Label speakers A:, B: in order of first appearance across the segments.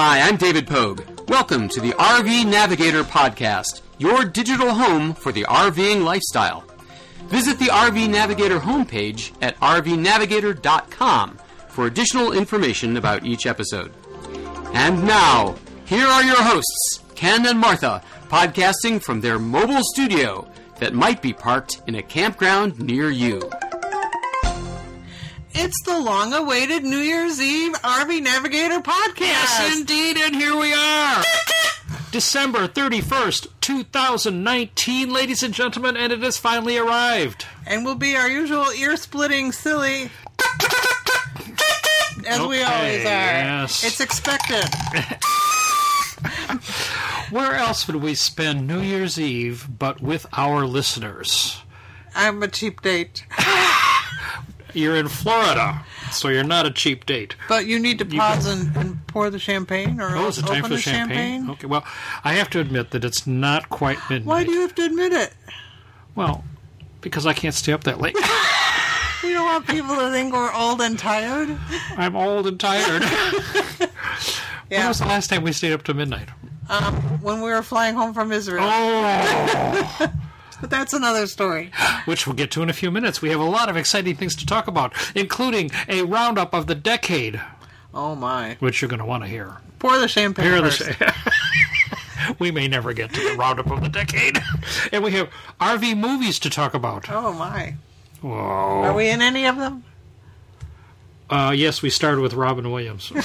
A: Hi, I'm David Pogue. Welcome to the RV Navigator Podcast, your digital home for the RVing lifestyle. Visit the RV Navigator homepage at rvnavigator.com for additional information about each episode. And now, here are your hosts, Ken and Martha, podcasting from their mobile studio that might be parked in a campground near you.
B: It's the long awaited New Year's Eve RV Navigator podcast.
C: Yes, indeed, and here we are. December 31st, 2019, ladies and gentlemen, and it has finally arrived.
B: And we'll be our usual ear splitting silly. As we always are.
C: yes.
B: It's expected.
C: Where else would we spend New Year's Eve but with our listeners?
B: I'm a cheap date.
C: You're in Florida, so you're not a cheap date.
B: But you need to pause and, and pour the champagne or
C: Oh, is it
B: open
C: time for
B: the
C: the champagne? Okay, well, I have to admit that it's not quite midnight.
B: Why do you have to admit it?
C: Well, because I can't stay up that late.
B: We don't want people to think we're old and tired.
C: I'm old and tired. When was the last time we stayed up to midnight?
B: Um, when we were flying home from Israel.
C: Oh,
B: But that's another story.
C: which we'll get to in a few minutes. We have a lot of exciting things to talk about, including a roundup of the decade,
B: Oh my.
C: which you're going to want to hear.
B: Pour the champagne first.
C: the we may never get to the roundup of the decade, and we have RV movies to talk about.
B: Oh my.
C: Whoa.
B: Are we in any of them?
C: Uh, yes, we started with Robin Williams in,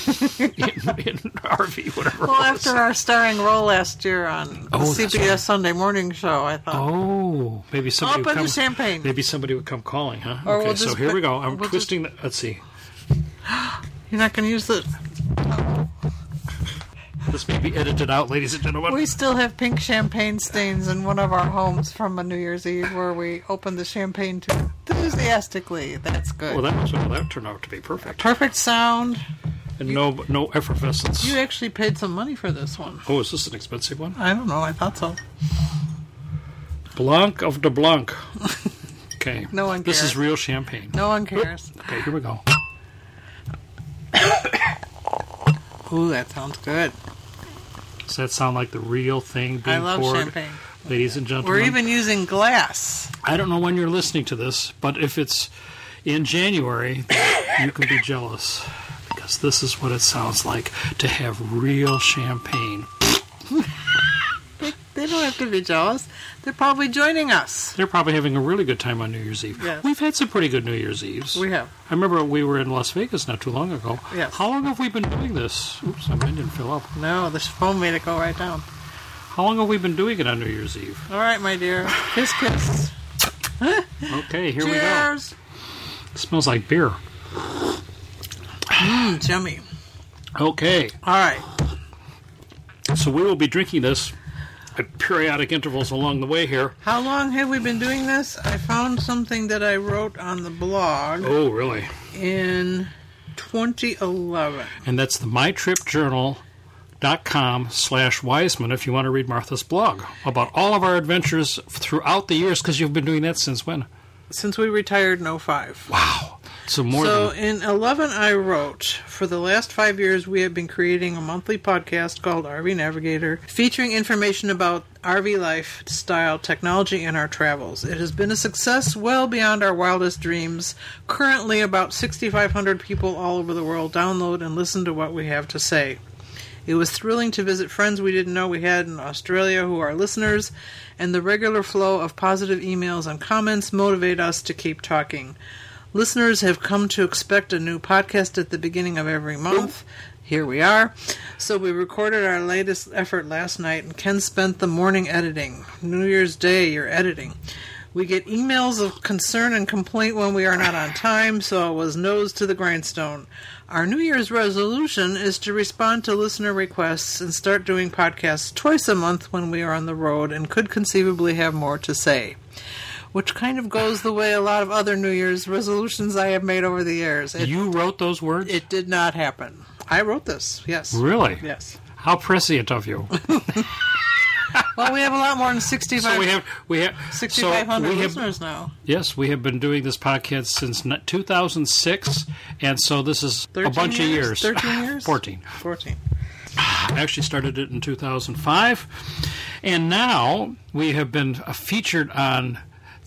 C: in RV, whatever.
B: Well, after our starring role last year on the
C: Oh, that's
B: CBS
C: right.
B: Sunday morning show, I thought,
C: Oh, maybe somebody would
B: the
C: come.
B: champagne.
C: Maybe somebody would come calling, huh?
B: Or
C: okay,
B: we'll
C: so here
B: put-
C: we go. I'm
B: we'll
C: twisting. The, let's see.
B: you're not going to use the.
C: This may be edited out, ladies and gentlemen.
B: We still have pink champagne stains in one of our homes from a New Year's Eve where we opened the champagne too enthusiastically. That's good.
C: well, that was well, that turned out to be perfect,
B: Perfect sound.
C: and no no effervescence.
B: You actually paid some money for this one.
C: oh, is this an expensive one?
B: I don't know. I thought so.
C: Blanc of the Blanc. Okay.
B: No one cares.
C: This is real champagne.
B: No one cares.
C: Okay, here we go.
B: Ooh, that sounds good.
C: Does that sound like the real thing being
B: I love
C: poured?
B: champagne.
C: Ladies and gentlemen,
B: We're even using glass.
C: I don't know when you're listening to this, but if it's in January, you can be jealous because this is what it sounds like to have real champagne.
B: They, don't have to be jealous. They're probably joining us.
C: They're probably having a really good time on New Year's Eve.
B: Yes.
C: We've had some pretty good New Year's Eves.
B: We have.
C: I remember we were in Las Vegas not too long ago.
B: Yes.
C: How long have we been doing this? Oops, my mind didn't fill up.
B: No, this phone made it go right down.
C: How long have we been doing it on New Year's Eve?
B: All right, my dear. Kiss, kiss.
C: Okay, here
B: Cheers.
C: we go. smells like beer.
B: Mm, It's yummy.
C: Okay,
B: All right.
C: so we will be drinking this at periodic intervals along the way here.
B: How long have we been doing this? I found something that I wrote on the blog
C: Oh, really?
B: in 2011.
C: And that's the mytripjournal.com slash Wiseman if you want to read Martha's blog about all of our adventures throughout the years because you've been doing that since when?
B: Since we retired in 05.
C: Wow. So more
B: So
C: than
B: in 11, I wrote, for the last five years, we have been creating a monthly podcast called RV Navigator, featuring information about RV life, style, technology, and our travels. It has been a success well beyond our wildest dreams. Currently, about 6,500 people all over the world download and listen to what we have to say. It was thrilling to visit friends we didn't know we had in Australia who are listeners, and the regular flow of positive emails and comments motivate us to keep talking. Listeners have come to expect a new podcast at the beginning of every month. Here we are. So we recorded our latest effort last night, and Ken spent the morning editing. New Year's Day, you're editing. We get emails of concern and complaint when we are not on time, so it was nose to the grindstone. Our New Year's resolution is to respond to listener requests and start doing podcasts twice a month when we are on the road and could conceivably have more to say. Which kind of goes the way a lot of other New Year's resolutions I have made over the years. It,
C: you wrote those words?
B: it did not happen. I wrote this, yes.
C: really?
B: Yes.
C: How prescient of you.
B: Well, we have a lot more than 65,
C: so we have we have so
B: 6,500
C: we have
B: listeners now.
C: yes we have been doing this podcast since 2006 and so this is a bunch
B: years?
C: of years
B: 13 years?
C: 14
B: 14.
C: I actually started it in 2005. And now we have been featured on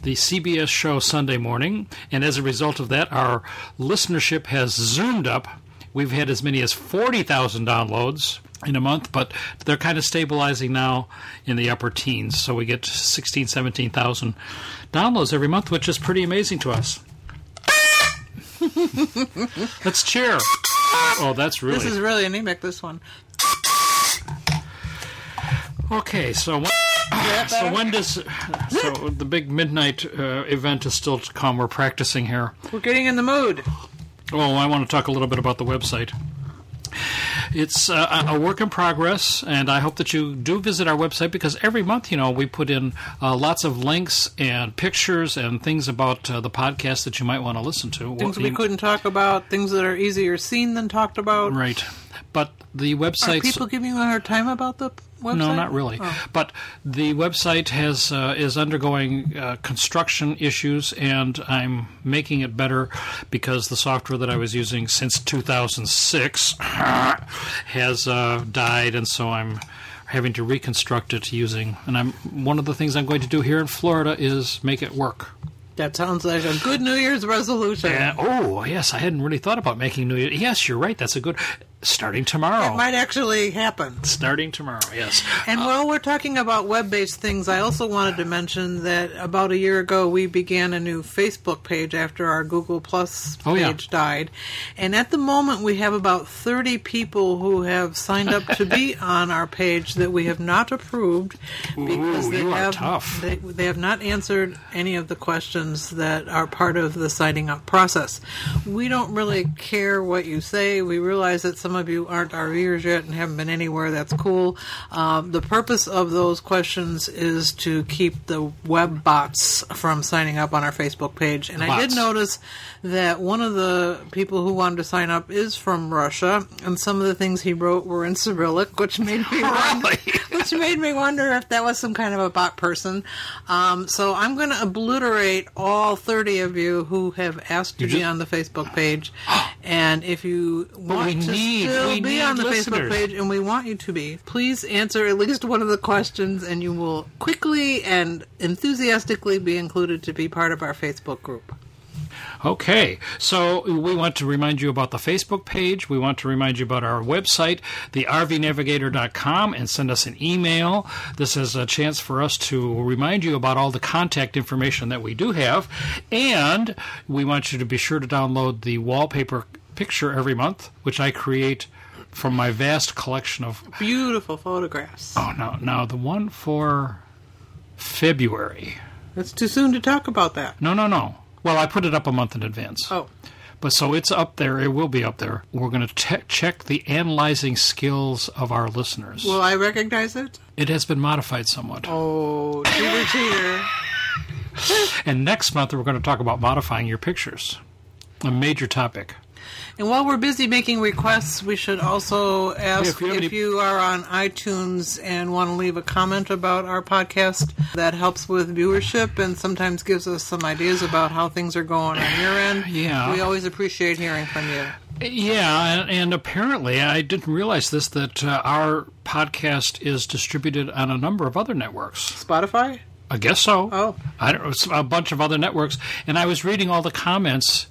C: the CBS show Sunday morning. And as a result of that, our listenership has zoomed up. We've had as many as 40,000 downloads in a month, but they're kind of stabilizing now in the upper teens. So we get 16, 17,000 downloads every month, which is pretty amazing to us. Let's cheer. Oh, that's really.
B: This is really anemic, this one.
C: Okay, so when, so when does so the big midnight uh, event is still to come? We're practicing here.
B: We're getting in the mood.
C: Oh, I want to talk a little bit about the website. It's uh, a work in progress, and I hope that you do visit our website because every month, you know, we put in uh, lots of links and pictures and things about uh, the podcast that you might want to listen to.
B: Things
C: Well,
B: we couldn't talk about, things that are easier seen than talked about.
C: Right, but the
B: Are
C: website.
B: people giving you a hard time about the website?
C: No, not really.
B: Oh.
C: But the website has uh, is undergoing uh, construction issues, and I'm making it better because the software that I was using since 2006 has uh, died, and so I'm having to reconstruct it using. And I'm one of the things I'm going to do here in Florida is make it work.
B: That sounds like a good New Year's resolution.
C: And, oh yes, I hadn't really thought about making new. Year's Yes, you're right. That's a good. Starting tomorrow.
B: It might actually happen.
C: Starting tomorrow. Yes.
B: And uh, while we're talking about web based things, I also wanted to mention that about a year ago we began a new Facebook page after our Google Plus
C: Oh, yeah.
B: page died. And at the moment we have about 30 people who have signed up to be on our page that we have not approved because
C: Ooh,
B: they have
C: tough.
B: They, they have not answered any of the questions that are part of the signing up process. We don't really care what you say. We realize that some of you aren't RVers yet and haven't been anywhere. That's cool. Um, the purpose of those questions is to keep the web bots from signing up on our Facebook page. And I did notice that one of the people who wanted to sign up is from Russia, and some of the things he wrote were in Cyrillic, which made me wonder, which made me wonder if that was some kind of a bot person. Um, so I'm going to obliterate all 30 of you who have asked to
C: You
B: be on the Facebook page, and if you want to
C: need-
B: still
C: we
B: be
C: need
B: on the
C: listeners.
B: Facebook page, and we want you to be, please answer at least one of the questions, and you will quickly and enthusiastically be included to be part of our Facebook group.
C: Okay, so we want to remind you about the Facebook page. We want to remind you about our website, the rvnavigator.com, and send us an email. This is a chance for us to remind you about all the contact information that we do have. And we want you to be sure to download the wallpaper picture every month, which I create from my vast collection of.
B: Beautiful photographs.
C: Oh, no, now the one for February.
B: It's too soon to talk about that.
C: No, no, no. Well, I put it up a month in advance.
B: Oh,
C: But so it's up there. It will be up there. We're going to te- check the analyzing skills of our listeners.
B: will I recognize it?
C: it has been modified somewhat.
B: Oh, cheater, cheater.
C: And next month, we're going to talk about modifying your pictures. A major topic.
B: And while we're busy making requests, we should also ask
C: if you
B: if
C: any-
B: you are on iTunes and want to leave a comment about our podcast. That helps with viewership and sometimes gives us some ideas about how things are going on your end.
C: Yeah.
B: We always appreciate hearing from you.
C: Yeah, and, and apparently, I didn't realize this that uh, our podcast is distributed on a number of other networks.
B: Spotify?
C: I guess so.
B: Oh.
C: I don't know, a bunch of other networks, and I was reading all the comments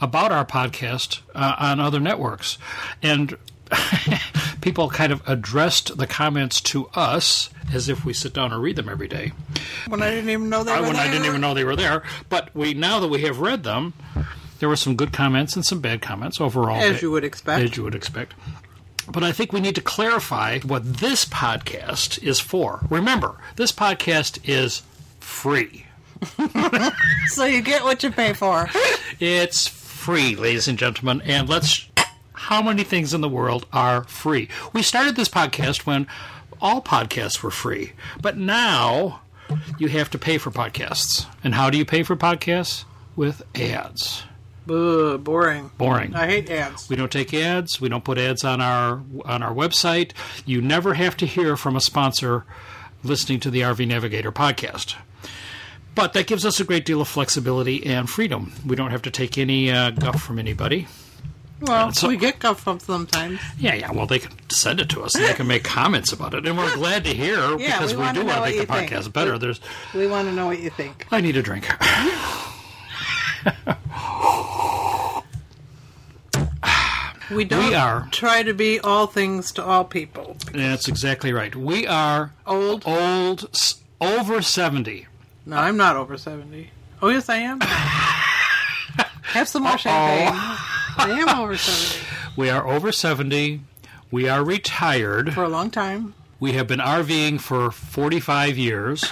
C: about our podcast uh, on other networks, and people kind of addressed the comments to us as if we sit down and read them every day.
B: When I didn't even know they
C: I,
B: were
C: when I didn't
B: there?
C: even know they were there, but we now that we have read them, there were some good comments and some bad comments overall.
B: As you would expect.
C: As you would expect. But I think we need to clarify what this podcast is for. Remember, this podcast is free.
B: So you get what you pay for.
C: It's free, ladies and gentlemen. And let's. How many things in the world are free? We started this podcast when all podcasts were free. But now you have to pay for podcasts. And how do you pay for podcasts? With ads.
B: Ugh, boring.
C: Boring.
B: I hate ads.
C: We don't take ads. We don't put ads on our on our website. You never have to hear from a sponsor listening to the RV Navigator podcast. But that gives us a great deal of flexibility and freedom. We don't have to take any uh, guff from anybody.
B: Well,
C: So-
B: we get guff from sometimes.
C: Yeah, yeah. Well, they can send it to us and they can make comments about it, and we're glad to hear
B: Yeah,
C: because
B: we
C: we, do want to make the
B: think.
C: podcast better. There's,
B: We want to know what you think.
C: I need a drink.
B: We don't
C: We are-
B: try to be all things to all people.
C: That's exactly right. We are
B: Old?
C: old, over seventy.
B: No, I'm not over 70. Oh, yes, I am. Have some more champagne. I am over 70
C: We are over seventy. We are retired.
B: for a long time.
C: We have been RVing for 45 years.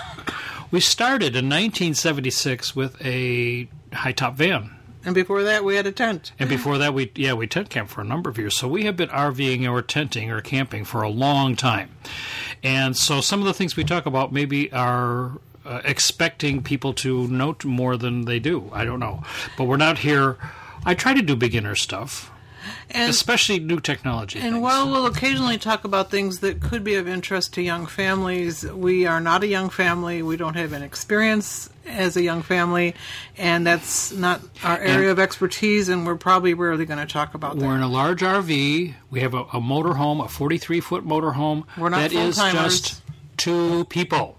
C: We started in 1976 with a high top van.
B: And before that, we had a tent.
C: And before that, we yeah we tent camped for a number of years. So we have been RVing or tenting or camping for a long time. And so some of the things we talk about maybe are uh, expecting people to note more than they do. I don't know, but we're not here. I try to do beginner stuff,
B: And,
C: especially new technology.
B: and
C: things.
B: while we'll occasionally talk about things that could be of interest to young families, we are not a young family. We don't have an experience as a young family, and that's not our area of expertise, and we're probably rarely going to talk about that.
C: We're in a large RV. We have a, a motorhome, a 43 foot motorhome
B: We're not
C: that is just two people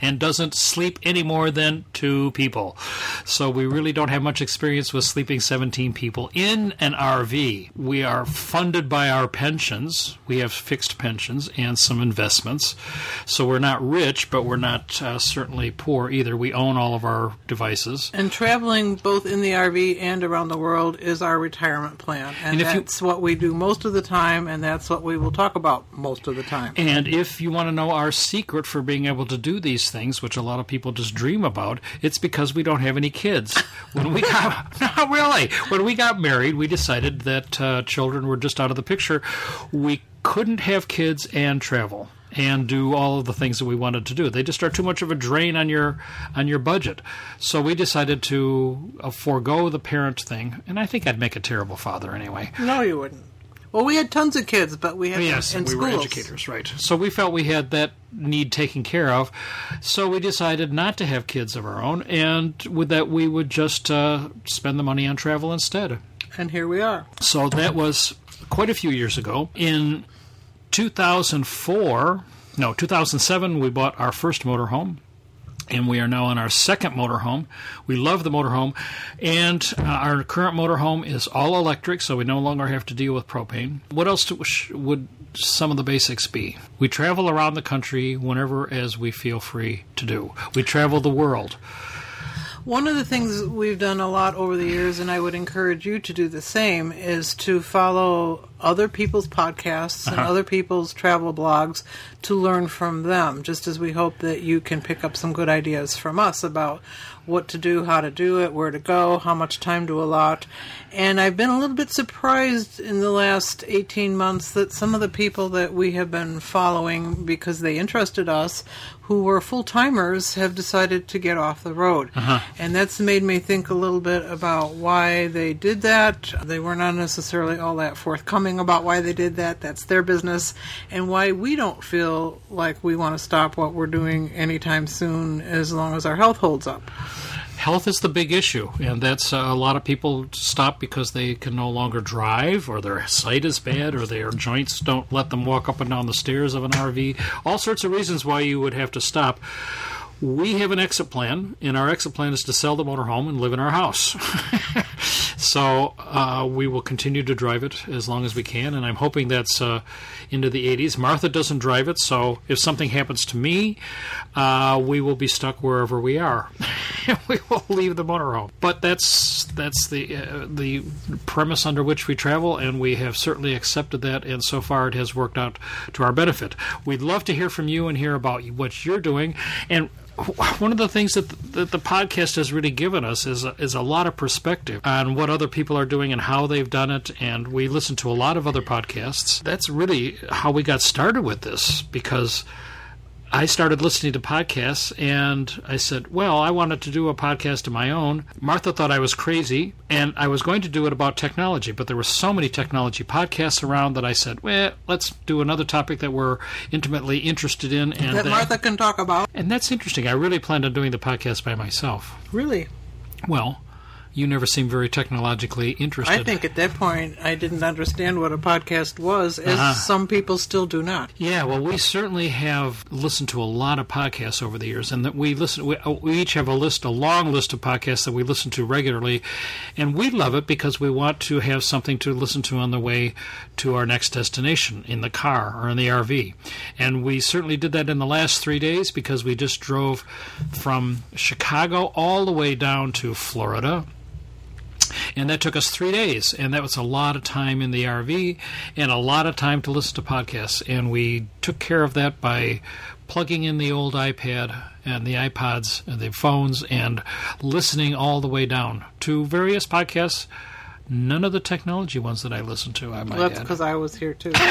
C: and doesn't sleep any more than two people. So we really don't have much experience with sleeping 17 people in an RV. We are funded by our pensions. We have fixed pensions and some investments. So we're not rich, but we're not uh, certainly poor either. We own all of our devices.
B: And traveling both in the RV and around the world is our retirement plan. And,
C: And if you-
B: that's what we do most of the time, and that's what we will talk about most of the time.
C: And if you want to know our secret for being able to do these things, which a lot of people just dream about, it's because we don't have any kids. When we got, not really, when we got married, we decided that uh, children were just out of the picture. We couldn't have kids and travel and do all of the things that we wanted to do. They just are too much of a drain on your on your budget. So we decided to uh, forego the parent thing, and I think I'd make a terrible father anyway.
B: No, you wouldn't. Well, we had tons of kids, but we had
C: Yes, we
B: schools.
C: were educators, right. So we felt we had that need taken care of. So we decided not to have kids of our own, and with that, we would just uh, spend the money on travel instead.
B: And here we are.
C: So that was quite a few years ago. In 2004, no, 2007, we bought our first motorhome. And we are now on our second motorhome. We love the motorhome. And uh, our current motorhome is all electric, so we no longer have to deal with propane. What else sh- would some of the basics be? We travel around the country whenever as we feel free to do. We travel the world.
B: One of the things we've done a lot over the years, and I would encourage you to do the same, is to follow other people's podcasts and uh-huh. other people's travel blogs to learn from them, just as we hope that you can pick up some good ideas from us about what to do, how to do it, where to go, how much time to allot. And I've been a little bit surprised in the last 18 months that some of the people that we have been following because they interested us, who were full timers, have decided to get off the road. Uh-huh. And that's made me think a little bit about why they did that. They were not necessarily all that forthcoming about why they did that. That's their business. And why we don't feel like we want to stop what we're doing anytime soon as long as our health holds up.
C: Health is the big issue, and that's uh, a lot of people stop because they can no longer drive, or their sight is bad, or their joints don't let them walk up and down the stairs of an RV. All sorts of reasons why you would have to stop. We have an exit plan, and our exit plan is to sell the motorhome and live in our house. so uh, we will continue to drive it as long as we can, and I'm hoping that's uh, into the 80s. Martha doesn't drive it, so if something happens to me, uh, we will be stuck wherever we are. we will leave the motorhome. But that's that's the uh, the premise under which we travel, and we have certainly accepted that. And so far, it has worked out to our benefit. We'd love to hear from you and hear about what you're doing. And one of the things that the, that the podcast has really given us is a, is a lot of perspective on what other people are doing and how they've done it. And we listen to a lot of other podcasts. That's really how we got started with this because. I started listening to podcasts and I said, Well, I wanted to do a podcast of my own. Martha thought I was crazy and I was going to do it about technology, but there were so many technology podcasts around that I said, Well, let's do another topic that we're intimately interested in. And,
B: That
C: that-
B: Martha can talk about.
C: and that's interesting. I really planned on doing the podcast by myself.
B: Really?
C: Well, You never seem very technologically interested.
B: I think at that point I didn't understand what a podcast was, as
C: Uh-huh.
B: some people still do not.
C: Yeah, well, we certainly have listened to a lot of podcasts over the years, and that we listen. We, uh, we each have a list, a long list of podcasts that we listen to regularly, and we love it because we want to have something to listen to on the way to our next destination in the car or in the RV. And we certainly did that in the last three days because we just drove from Chicago all the way down to Florida. And that took us three days, and that was a lot of time in the RV and a lot of time to listen to podcasts. And we took care of that by plugging in the old iPad and the iPods and the phones and listening all the way down to various podcasts. None of the technology ones that I listen to, I might
B: Well, that's because I was here too.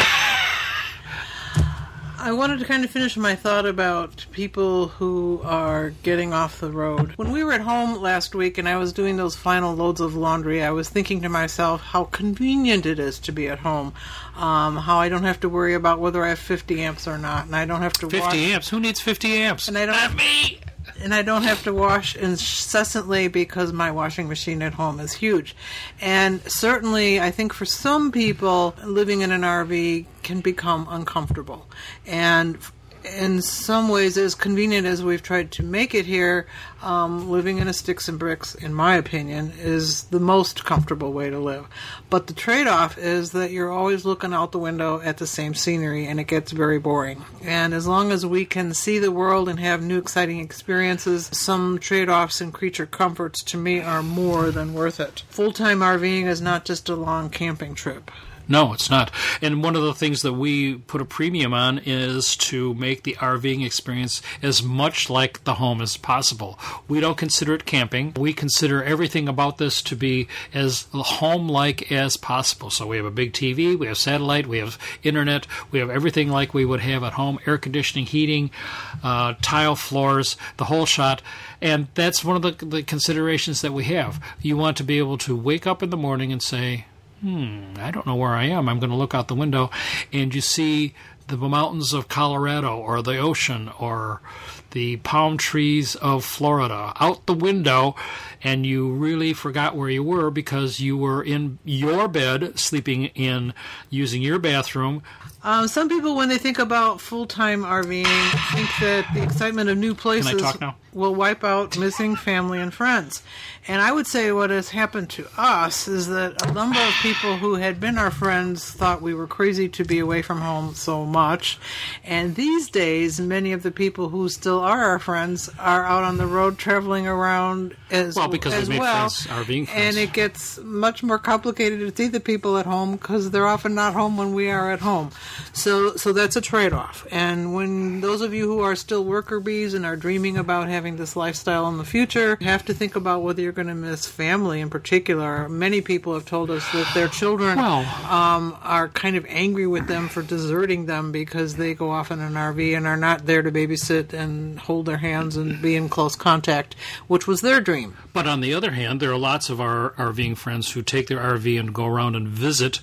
B: I wanted to kind of finish my thought about people who are getting off the road. When we were at home last week and I was doing those final loads of laundry, I was thinking to myself how convenient it is to be at home. Um, how I don't have to worry about whether I have 50 amps or not, and I don't have to
C: 50
B: wash,
C: amps. Who needs 50 amps?
B: And I don't-
C: Not me!
B: And I don't have to wash incessantly because my washing machine at home is huge. And certainly, I think for some people, living in an RV can become uncomfortable. And in some ways, as convenient as we've tried to make it here, um, living in a sticks and bricks, in my opinion, is the most comfortable way to live. But the trade off is that you're always looking out the window at the same scenery and it gets very boring. And as long as we can see the world and have new exciting experiences, some trade offs and creature comforts to me are more than worth it. Full time RVing is not just a long camping trip.
C: No, it's not. And one of the things that we put a premium on is to make the RVing experience as much like the home as possible. We don't consider it camping. We consider everything about this to be as home like as possible. So we have a big TV, we have satellite, we have internet, we have everything like we would have at home air conditioning, heating, uh, tile floors, the whole shot. And that's one of the, the considerations that we have. You want to be able to wake up in the morning and say, hmm, I don't know where I am. I'm going to look out the window, and you see the mountains of Colorado or the ocean or the palm trees of Florida out the window, and you really forgot where you were because you were in your bed, sleeping in, using your bathroom.
B: Um, some people, when they think about full time RVing, think that the excitement of new places will wipe out missing family and friends. And I would say what has happened to us is that a number of people who had been our friends thought we were crazy to be away from home so much. And these days, many of the people who still are our friends are out on the road traveling around as
C: Well, because
B: as well.
C: friends.
B: And it gets much more complicated to see the people at home because they're often not home when we are at home. So, so that's a trade-off. And when those of you who are still worker bees and are dreaming about having this lifestyle in the future, you have to think about whether you're going to miss family in particular. Many people have told us that their children
C: Well-
B: um, are kind of angry with them for deserting them because they go off in an RV and are not there to babysit and hold their hands and be in close contact, which was their dream.
C: But on the other hand, there are lots of our RVing friends who take their RV and go around and visit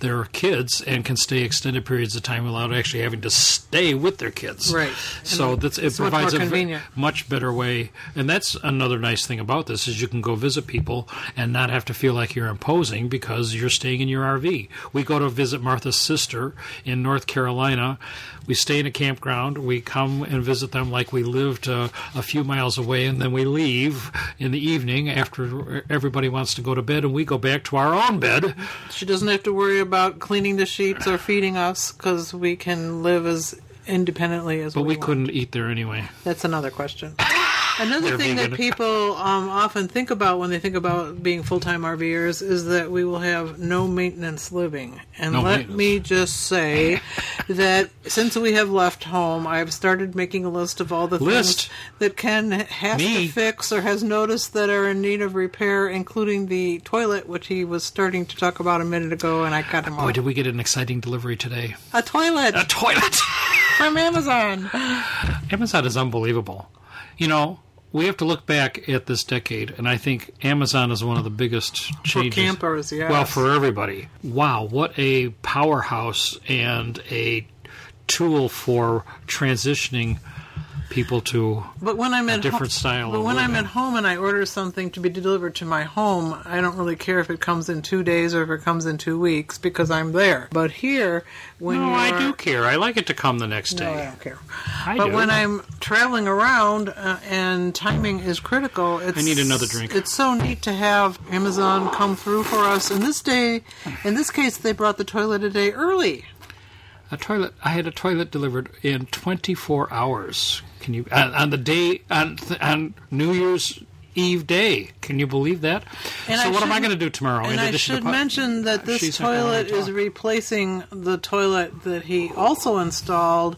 C: their kids and can stay extended periods of time without actually having to stay with their kids.
B: Right.
C: So
B: And
C: that's, it provides a much better way. And that's another nice thing about this is you can go visit people and not have to feel like you're imposing because you're staying in your RV. We go to visit Martha's sister in North Carolina. We stay in a campground. We come and visit them like we lived uh, a few miles away, and then we leave in the evening after everybody wants to go to bed, and we go back to our own bed.
B: She doesn't have to worry about cleaning the sheets or feeding us because we can live as independently as
C: But we
B: want.
C: couldn't eat there anyway.
B: That's another question. Another
C: They're
B: thing that people um, often think about when they think about being full time RVers is that we will have no maintenance living. And
C: No
B: let
C: maintenance.
B: me just say that since we have left home, I've started making a list of all the
C: List?
B: things that Ken has
C: Me?
B: to fix or has noticed that are in need of repair, including the toilet, which he was starting to talk about a minute ago, and I cut him
C: Boy,
B: off.
C: did we get an exciting delivery today.
B: A toilet
C: A toilet!
B: from Amazon.
C: Amazon is unbelievable. You know, we have to look back at this decade, and I think Amazon is one of the biggest
B: For
C: changes.
B: campers, yes.
C: Well, for everybody. Wow, what a powerhouse and a tool for transitioning people to
B: But when I'm at a
C: different
B: ho-
C: style
B: But
C: of
B: when I'm at home and I order something to be delivered to my home, I don't really care if it comes in two days or if it comes in two weeks because I'm there. But here, when
C: No, I do care. I like it to come the next day.
B: No, I don't care.
C: I
B: but
C: do.
B: when I'm traveling around uh, and timing is critical, it's
C: I need another drink.
B: It's so neat to have Amazon come through for us. In this day, in this case, they brought the toilet a day early.
C: a toilet. I had a toilet delivered in 24 hours. Can you on, on the day and on New Year's Eve day? Can you believe that?
B: And
C: so
B: I
C: what am I going to do tomorrow?
B: And
C: in
B: I should
C: to pu-
B: mention that this
C: She's not gonna let
B: toilet is replacing the toilet that he also installed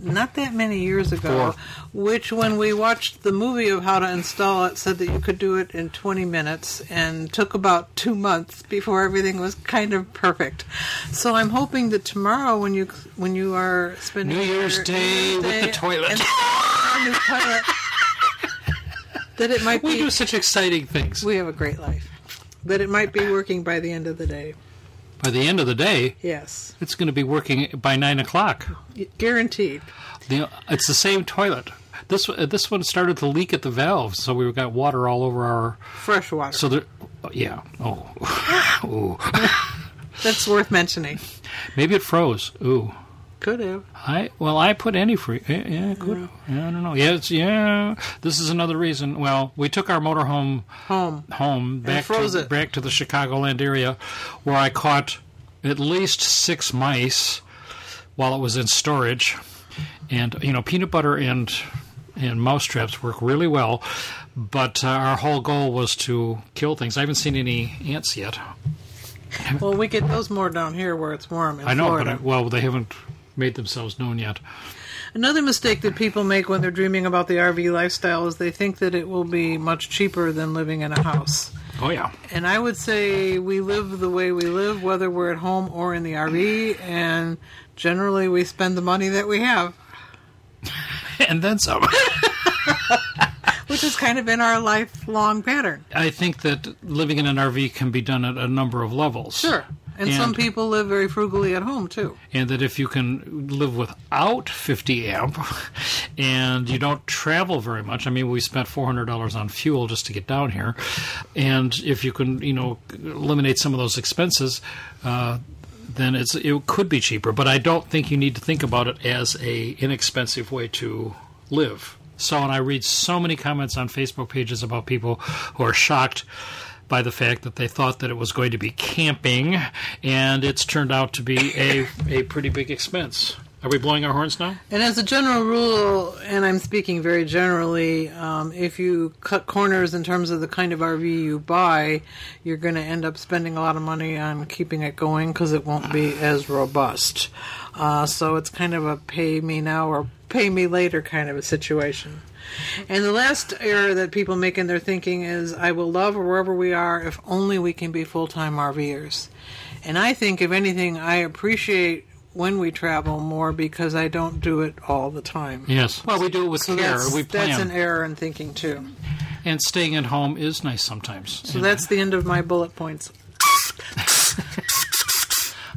B: not that many years ago,
C: Four.
B: which, when we watched the movie of how to install it, said that you could do it in 20 minutes and took about two months before everything was kind of perfect. So I'm hoping that tomorrow, when you when you are spending
C: New Year's Day
B: New Year's
C: with the toilet.
B: and new toilet, that it might
C: we
B: be
C: do such exciting things.
B: we have a great life. That it might be working by the end of the day.
C: By the end of the day,
B: Yes,
C: it's going to be working by nine o'clock.
B: guaranteed.
C: The, it's the same toilet. This uh, this one started to leak at the valve, so we got water all over our.
B: Fresh water.
C: So there, yeah. Oh, ooh.
B: That's worth mentioning.
C: Maybe it froze. Ooh.
B: Could have.
C: I well, I put any free. Yeah, yeah, could. Yeah, I don't know. Yeah, it's, yeah. This is another reason. Well, we took our motorhome
B: Home.
C: home back to
B: it.
C: back to the Chicagoland area, where I caught at least six mice while it was in storage, and you know, peanut butter and and mouse traps work really well. But uh, our whole goal was to kill things. I haven't seen any ants yet.
B: Well, we get those more down here where it's warm
C: I know,
B: Florida.
C: but I, well, they haven't made themselves known yet.
B: Another mistake that people make when they're dreaming about the RV lifestyle is they think that it will be much cheaper than living in a house.
C: Oh yeah.
B: And I would say we live the way we live, whether we're at home or in the RV, and generally we spend the money that we have,
C: and then some.
B: which has kind of been our lifelong pattern.
C: I think that living in an RV can be done at a number of levels.
B: Sure. And, some people live very frugally at home, too.
C: And that if you can live without 50 amp and you don't travel very much, I mean, we spent $400 on fuel just to get down here. And if you can, you know, eliminate some of those expenses, uh, then it's it could be cheaper. But I don't think you need to think about it as a inexpensive way to live. So, and I read so many comments on Facebook pages about people who are shocked by the fact that they thought that it was going to be camping, and it's turned out to be a a pretty big expense. Are we blowing our horns now?
B: And as a general rule, and I'm speaking very generally, um, if you cut corners in terms of the kind of RV you buy, you're going to end up spending a lot of money on keeping it going because it won't be as robust. Uh, so it's kind of a pay me now or pay me later kind of a situation. And the last error that people make in their thinking is, I will love wherever we are if only we can be full time RVers. And I think, if anything, I appreciate when we travel more because I don't do it all the time.
C: Yes. Well, we do it with
B: So
C: care.
B: that's,
C: we plan.
B: that's an error in thinking too.
C: and staying at home is nice sometimes.
B: So that's the end of my bullet points.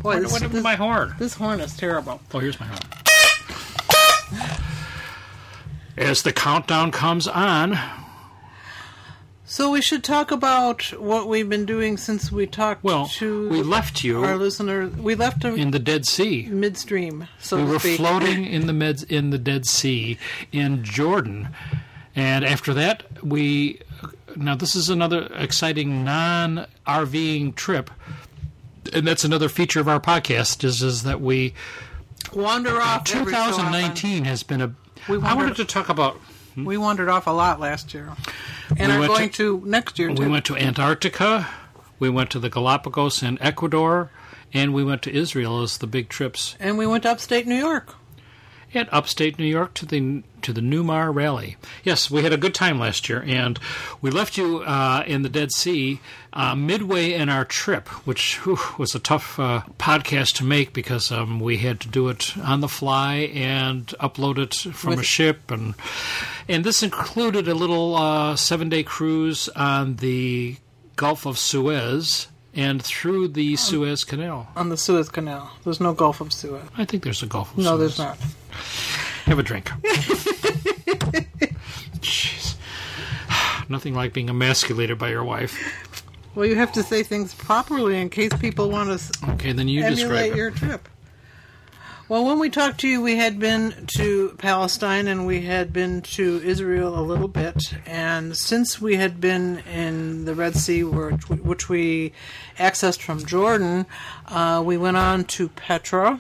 B: Boy,
C: what,
B: this,
C: what happened to
B: this,
C: my horn?
B: this horn is terrible.
C: Oh, here's my horn. As the countdown comes on,
B: So we should talk about what we've been doing since we talked
C: well,
B: to
C: we left you
B: our listener. We left them
C: in the Dead Sea.
B: midstream, so
C: we
B: to
C: were
B: speak.
C: floating in the meds in the Dead Sea in Jordan, and after that we now this is another exciting non RVing trip, and that's another feature of our podcast is is that we
B: Wander uh, off. every so often.
C: 2019 has been a.
B: We
C: I wanted to talk about. Hmm?
B: We wandered off a lot last year, and
C: We
B: are going to, next year too.
C: We went to Antarctica, we went to the Galapagos in Ecuador, and we went to Israel as the big trips.
B: and we went to upstate New York.
C: At upstate New York to the to the Newmar Rally. Yes, we had a good time last year, and we left you uh, in the Dead Sea uh, midway in our trip, which whew, was a tough uh, podcast to make because um, we had to do it on the fly and upload it from
B: With-
C: a ship, and and this included a little uh, seven day cruise on the Gulf of Suez and through the Suez Canal.
B: On the Suez Canal. There's no Gulf of Suez.
C: I think there's a Gulf of
B: no,
C: Suez.
B: No, there's not.
C: Have a drink. Jeez. Nothing like being emasculated by your wife.
B: Well, you have to say things properly in case people want to
C: okay, then you
B: emulate
C: describe
B: your it. trip. Well, when we talked to you, we had been to Palestine and we had been to Israel a little bit. And since we had been in the Red Sea, which we, accessed from Jordan, uh, we went on to Petra,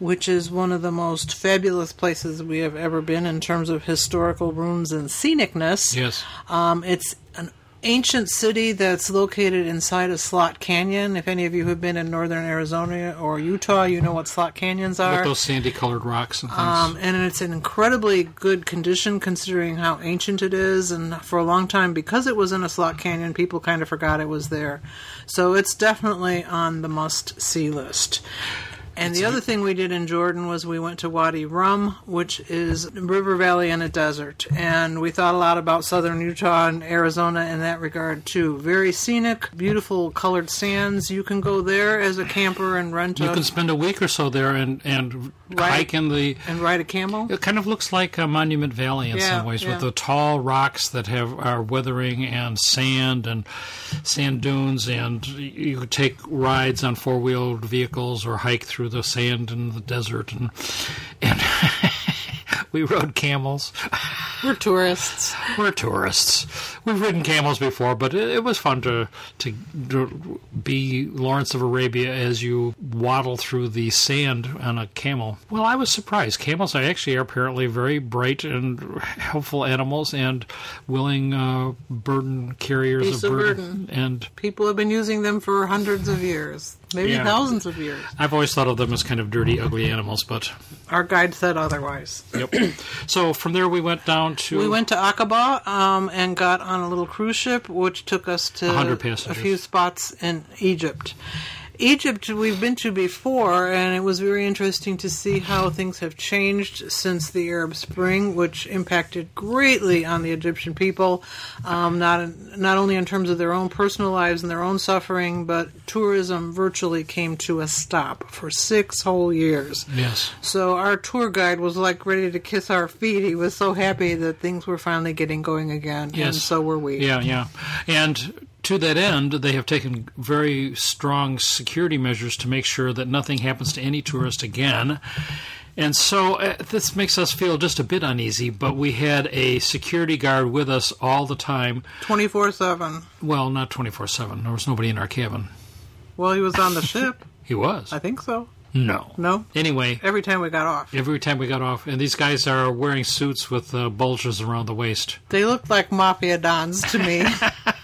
B: which is one of the most fabulous places we have ever been in terms of historical ruins and scenicness.
C: Yes.
B: Um, it's ancient city that's located inside a slot canyon. If any of you have been in northern Arizona or Utah, you know what slot canyons are.
C: With those sandy colored rocks and things.
B: Um, and it's in incredibly good condition considering how ancient it is. And for a long time, because it was in a slot canyon, people kind of forgot it was there. So it's definitely on the must see list. And the other thing we did in Jordan was we went to Wadi Rum, which is a river valley in a desert. And we thought a lot about southern Utah and Arizona in that regard, too. Very scenic, beautiful colored sands. You can go there as a camper and rent
C: you
B: a,
C: can spend a week or so there and, and
B: Right.
C: hike in the.
B: and ride a camel.
C: It kind of looks like uh, Monument Valley in
B: Yeah,
C: some ways,
B: yeah.
C: with the tall rocks that have are weathering and sand and sand dunes, and you could take rides on four wheeled vehicles or hike through the sand in the desert, and and we rode camels.
B: We're tourists.
C: We're tourists. We've ridden camels before, but it, it was fun to, to to be Lawrence of Arabia as you waddle through the sand on a camel. Well, I was surprised. Camels are actually apparently very bright and helpful animals and willing uh, burden carriers of
B: of
C: burden.
B: burden.
C: And
B: People have been using them for hundreds of years, maybe
C: Yeah.
B: thousands of years.
C: I've always thought of them as kind of dirty, ugly animals, but
B: Our guide said otherwise.
C: yep. so from there we went down to
B: We went to Aqaba um, and got on a little cruise ship, which took us to
C: 100
B: a few spots in Egypt. Egypt we've been to before, and it was very interesting to see how things have changed since the Arab Spring, which impacted greatly on the Egyptian people, um, not in, not only in terms of their own personal lives and their own suffering, but tourism virtually came to a stop for six whole years.
C: yes.
B: So our tour guide was like ready to kiss our feet. He was so happy that things were finally getting going again, and so were we.
C: Yeah, yeah. And to that end, they have taken very strong security measures to make sure that nothing happens to any tourist again. And so uh, this makes us feel just a bit uneasy, but we had a security guard with us all the time.
B: Twenty four seven.
C: Well, not 24 7. There was nobody in our cabin.
B: Well, he was on the ship.
C: He was.
B: I think so.
C: No.
B: No,
C: Anyway,
B: every time we got off,
C: every time we got off, and these guys are wearing suits with uh, bulges around the waist.
B: they look like mafia dons to me.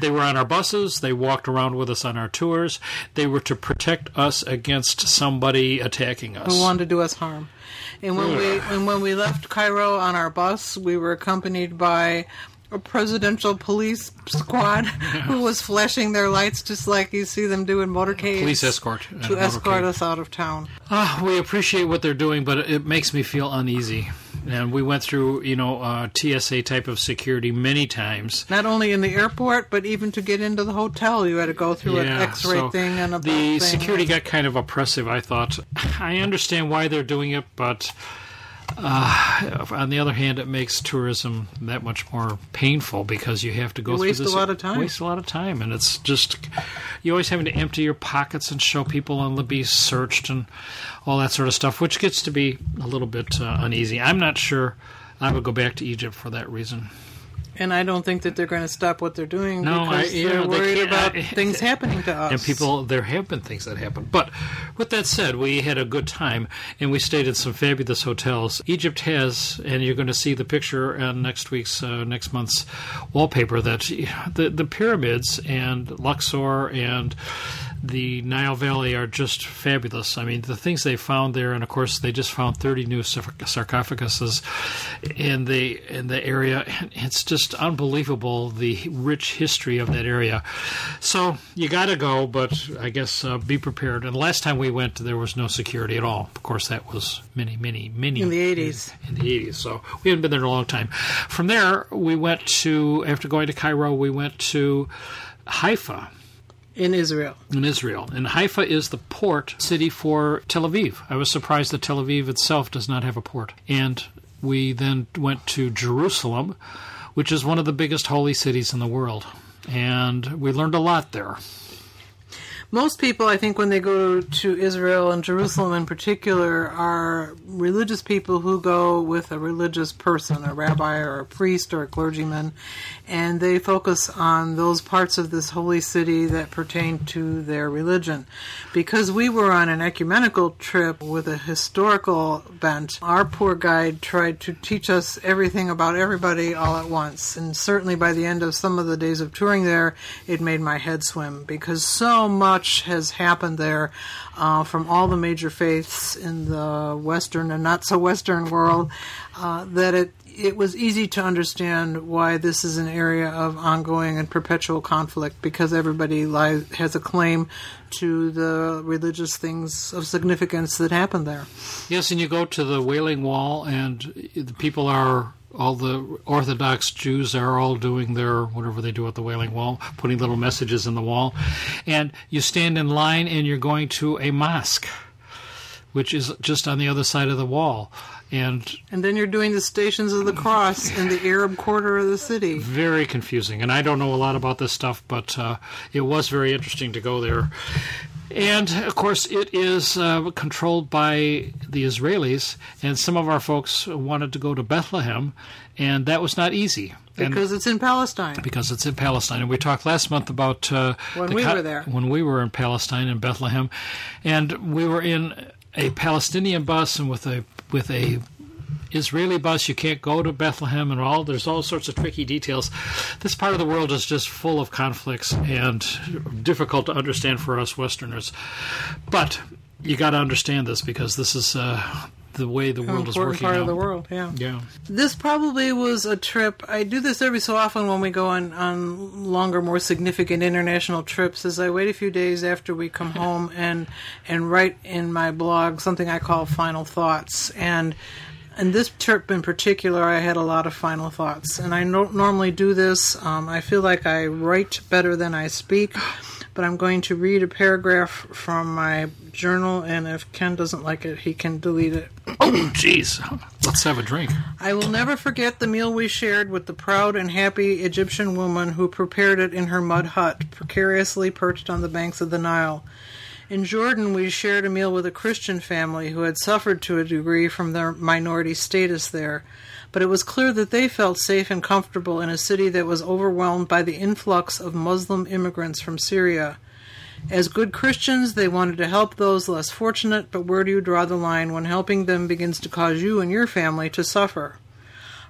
C: They were on our buses. They walked around with us on our tours. They were to protect us against somebody attacking us.
B: who wanted to do us harm. And when we and when we left Cairo on our bus, we were accompanied by a presidential police squad who was flashing their lights just like you see them do in motorcades.
C: Police escort.
B: to escort
C: motorcade.
B: us out of town.
C: Ah, we appreciate what they're doing, but it makes me feel uneasy. And we went through, you know, uh, TSA type of security many times.
B: Not only in the airport, but even to get into the hotel, you had to go through an X-ray
C: so
B: thing and a
C: the
B: thing.
C: security got kind of oppressive. I thought I understand why they're doing it, but uh, on the other hand, it makes tourism that much more painful because you have to go
B: You
C: through
B: waste a
C: this.
B: lot of time.
C: Waste a lot of time, and it's just you always having to empty your pockets and show people and be searched and all that sort of stuff, which gets to be a little bit uh, uneasy. I'm not sure. I would go back to Egypt for that reason.
B: And I don't think that they're going to stop what they're doing
C: no,
B: because
C: I,
B: they're
C: they
B: worried
C: can't-
B: about
C: I-
B: things happening to us.
C: And people, there have been things that happen. But with that said, we had a good time and we stayed in some fabulous hotels. Egypt has, and you're going to see the picture on next week's, uh, next month's wallpaper, that the, the pyramids and Luxor and the Nile Valley are just fabulous. I mean, the things they found there, and of course, they just found 30 new sarcophaguses in the in the area. It's just unbelievable the rich history of that area. So you got to go, but I guess uh, be prepared. And last time we went, there was no security at all. Of course, that was many, many, many
B: In the 80s.
C: In the 80s, so we haven't been there in a long time. From there, we went to after going to Cairo, we went to Haifa
B: in Israel.
C: in Israel. And Haifa is the port city for Tel Aviv. I was surprised that Tel Aviv itself does not have a port. And we then went to Jerusalem, which is one of the biggest holy cities in the world. And we learned a lot there.
B: Most people, I think, when they go to Israel and Jerusalem in particular, are religious people who go with a religious person, a rabbi or a priest or a clergyman, and they focus on those parts of this holy city that pertain to their religion. Because we were on an ecumenical trip with a historical bent, our poor guide tried to teach us everything about everybody all at once. And certainly by the end of some of the days of touring there, it made my head swim because so much has happened there uh, from all the major faiths in the Western and not so Western world uh, that it it was easy to understand why this is an area of ongoing and perpetual conflict because everybody lies, has a claim to the religious things of significance that happened there.
C: Yes, and you go to the Wailing Wall, and the people are all the Orthodox Jews are all doing their whatever they do at the Wailing Wall, putting little messages in the wall, and you stand in line and you're going to a mosque, which is just on the other side of the wall and
B: and then you're doing the stations of the cross in the Arab quarter of the city.
C: Very confusing, and I don't know a lot about this stuff, but uh, it was very interesting to go there. And of course, it is uh, controlled by the Israelis, and some of our folks wanted to go to Bethlehem, and that was not easy.
B: Because and it's in Palestine.
C: Because it's in Palestine. And we talked last month about uh,
B: when we co- were there.
C: When we were in Palestine in Bethlehem. And we were in a Palestinian bus and with a with a Israeli bus. You can't go to Bethlehem and all. There's all sorts of tricky details. This part of the world is just full of conflicts and difficult to understand for us Westerners. But you got to understand this because this is uh, the way the world is working
B: part
C: now.
B: of the world. Yeah.
C: Yeah.
B: This probably was a trip. I do this every so often when we go on on longer, more significant international trips. Is I wait a few days after we come home and and write in my blog something I call final thoughts and. And this trip in particular, I had a lot of final thoughts. And I no- normally do this. Um, I feel like I write better than I speak but I'm going to read a paragraph from my journal, and if Ken doesn't like it, he can delete it.
C: Oh, jeez. Let's have a drink.
B: I will never forget the meal we shared with the proud and happy Egyptian woman who prepared it in her mud hut, precariously perched on the banks of the Nile. In Jordan, we shared a meal with a Christian family who had suffered to a degree from their minority status there but it was clear that they felt safe and comfortable in a city that was overwhelmed by the influx of Muslim immigrants from Syria. As good Christians, they wanted to help those less fortunate, but where do you draw the line when helping them begins to cause you and your family to suffer?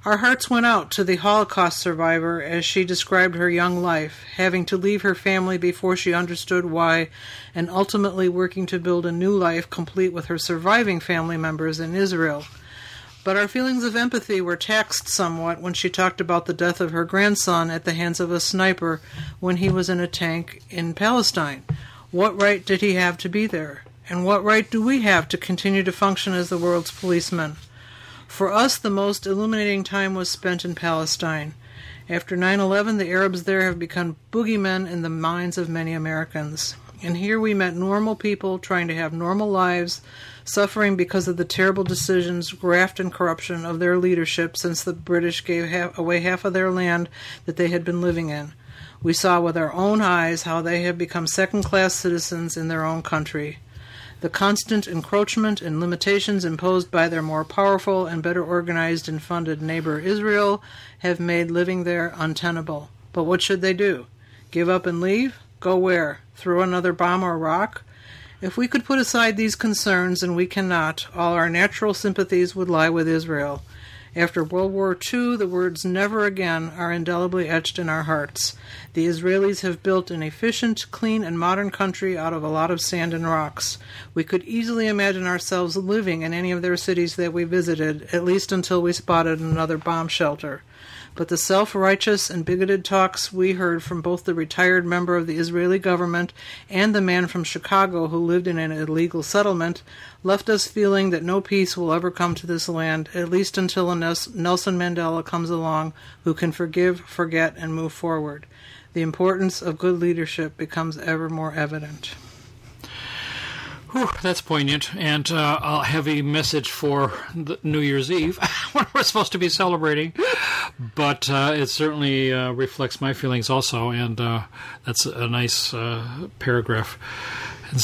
B: Our hearts went out to the Holocaust survivor as she described her young life, having to leave her family before she understood why, and ultimately working to build a new life complete with her surviving family members in Israel. But our feelings of empathy were taxed somewhat when she talked about the death of her grandson at the hands of a sniper when he was in a tank in Palestine. What right did he have to be there? And what right do we have to continue to function as the world's policemen? For us, the most illuminating time was spent in Palestine. After 9 11, the Arabs there have become boogeymen in the minds of many Americans. And here we met normal people trying to have normal lives suffering because of the terrible decisions, graft, and corruption of their leadership since the British gave half, away half of their land that they had been living in. We saw with our own eyes how they have become second class citizens in their own country. The constant encroachment and limitations imposed by their more powerful and better organized and funded neighbor Israel have made living there untenable. But what should they do? Give up and leave? Go where? Throw another bomb or rock? If we could put aside these concerns, and we cannot, all our natural sympathies would lie with Israel. After World War II, the words never again are indelibly etched in our hearts. The Israelis have built an efficient, clean, and modern country out of a lot of sand and rocks. We could easily imagine ourselves living in any of their cities that we visited, at least until we spotted another bomb shelter but the self righteous and bigoted talks we heard from both the retired member of the Israeli government and the man from Chicago who lived in an illegal settlement left us feeling that no peace will ever come to this land, at least until a Nelson Mandela comes along who can forgive, forget, and move forward. The importance of good leadership becomes ever more evident.
C: Whew, that's poignant. And uh, a heavy message for New Year's Eve when we're supposed to be celebrating. But uh, it certainly uh, reflects my feelings also, and uh, that's a nice uh, paragraph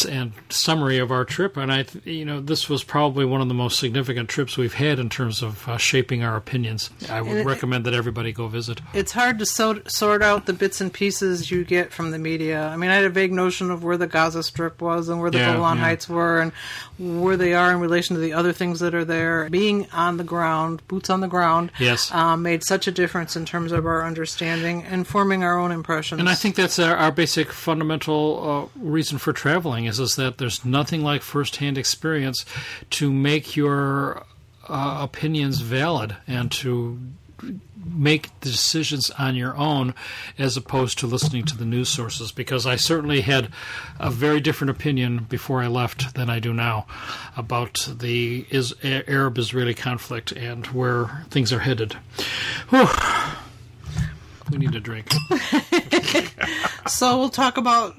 C: and, summary of our trip. And I, you know, this was probably one of the most significant trips we've had in terms of uh, shaping our opinions. I would
B: it-
C: recommend that everybody go visit.
B: It's hard to so- sort out the bits and pieces you get from the media. I mean, I had a vague notion of where the Gaza Strip was and where the
C: Yeah,
B: Golan
C: yeah.
B: Heights were and where they are in relation to the other things that are there. Being on the ground, boots on the ground,
C: Yes.
B: um, made such a difference in terms of our understanding and forming our own impressions.
C: And I think that's our, our basic fundamental uh, reason for traveling is is that there's nothing like firsthand experience to make your uh, opinions valid and to make decisions on your own as opposed to listening to the news sources because I certainly had a very different opinion before I left than I do now about the is- Arab Israeli conflict and where things are headed. Whew. We need a drink.
B: so we'll talk about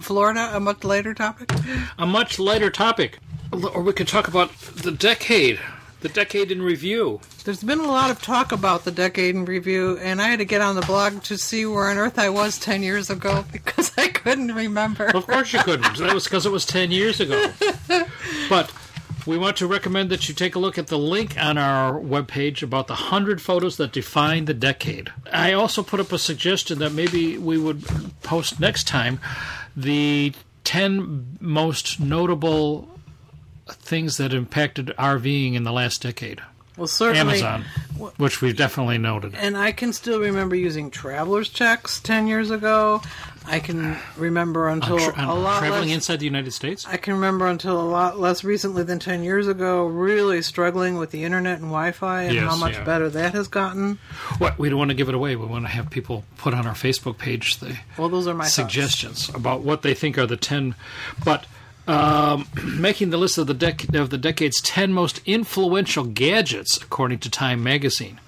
B: Florida, a much later topic.
C: a much lighter topic. Or we could talk about the decade, the decade in review.
B: There's been a lot of talk about the decade in review, and I had to get on the blog to see where on earth I was 10 years ago because I couldn't remember.
C: Of course you couldn't. That was because it was 10 years ago. But we want to recommend that you take a look at the link on our webpage about the 100 photos that define the decade. I also put up a suggestion that maybe we would post next time the 10 most notable things that impacted RVing in the last decade.
B: Well, certainly.
C: Amazon, which we've definitely noted.
B: And I can still remember using traveler's checks 10 years ago. I can remember until
C: Tra-
B: a lot
C: traveling
B: less.
C: inside the United States?
B: I can remember until a lot less recently than 10 years ago, really struggling with the internet and Wi Fi and
C: Yes,
B: how much
C: yeah.
B: better that has gotten.
C: What we don't want to give it away. We want to have people put on our Facebook page the
B: Well, those are my thoughts.
C: suggestions about what they think are the ten. But um, making the list of the dec- of the decade's ten most influential gadgets, according to Time magazine,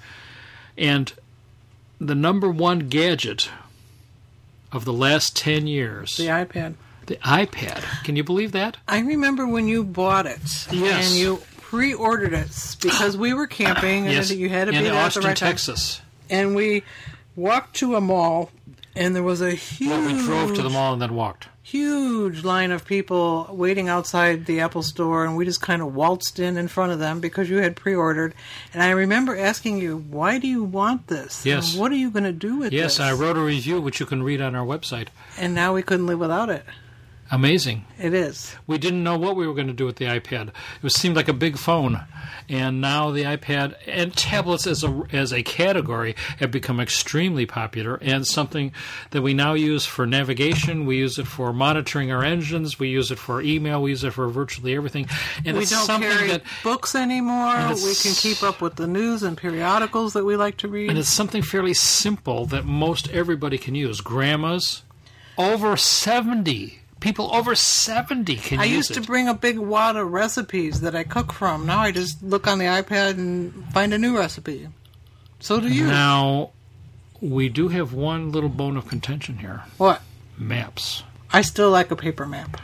C: and the number one gadget of the last ten years,
B: The iPad.
C: the iPad. Can you believe that?
B: I remember when you bought it.
C: Yes.
B: And you pre ordered it because we were camping and
C: yes,
B: you had to
C: in
B: be there
C: Austin,
B: right time.
C: Texas.
B: And we walked to a mall and there was a huge
C: Well, we drove to the mall and then walked.
B: Huge line of people waiting outside the Apple store, and we just kind of waltzed in in front of them because you had pre-ordered. And I remember asking you, "Why do you want this?
C: Yes.
B: And what are you going to do with
C: Yes,
B: this?"
C: Yes, I wrote a review which you can read on our website.
B: And now we couldn't live without it.
C: Amazing.
B: It is.
C: We didn't know what we were going to do with the iPad. It was, seemed like a big phone, and now the iPad and tablets as a as a category have become extremely popular and something that we now use for navigation. We use it for monitoring our engines. We use it for email. We use it for virtually everything. And
B: we
C: it's
B: don't carry
C: that
B: books anymore. We can keep up with the news and periodicals that we like to read.
C: and it's something fairly simple that most everybody can use. Grandmas over seventy people over seventy can use.
B: I
C: use
B: used
C: it.
B: to bring a big wad of recipes that I cook from. Now I just look on the iPad and find a new recipe. So do you.
C: Now, we do have one little bone of contention here
B: What?
C: maps.
B: I still like a paper map.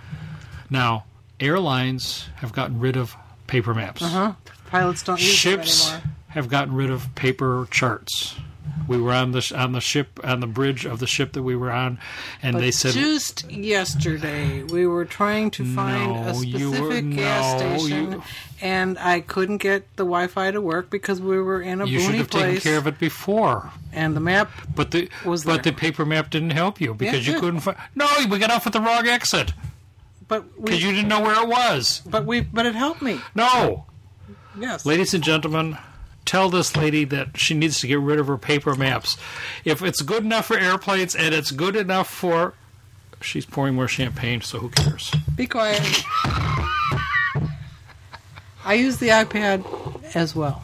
C: Now, airlines have gotten rid of paper maps.
B: Uh huh. Pilots don't use
C: Ships
B: them anymore.
C: have gotten rid of paper charts. We were on the on the ship on the bridge of the ship that we were on, and
B: But
C: they said
B: just yesterday we were trying to find
C: No,
B: a specific
C: were-
B: gas station,
C: you-
B: and I couldn't get the Wi-Fi to work because we were in a
C: you should have taken care of it before.
B: and the map.
C: But the
B: Was
C: but
B: there.
C: the paper map didn't help you because
B: it
C: you couldn't find. No, we got off at the wrong exit
B: But
C: because you didn't know where it was.
B: but we, but it helped me.
C: No,
B: Yes.
C: Ladies and gentlemen, tell this lady that she needs to get rid of her paper maps. If it's good enough for airplanes and it's good enough for. She's pouring more champagne, so who cares?
B: Be quiet. I use the iPad as well.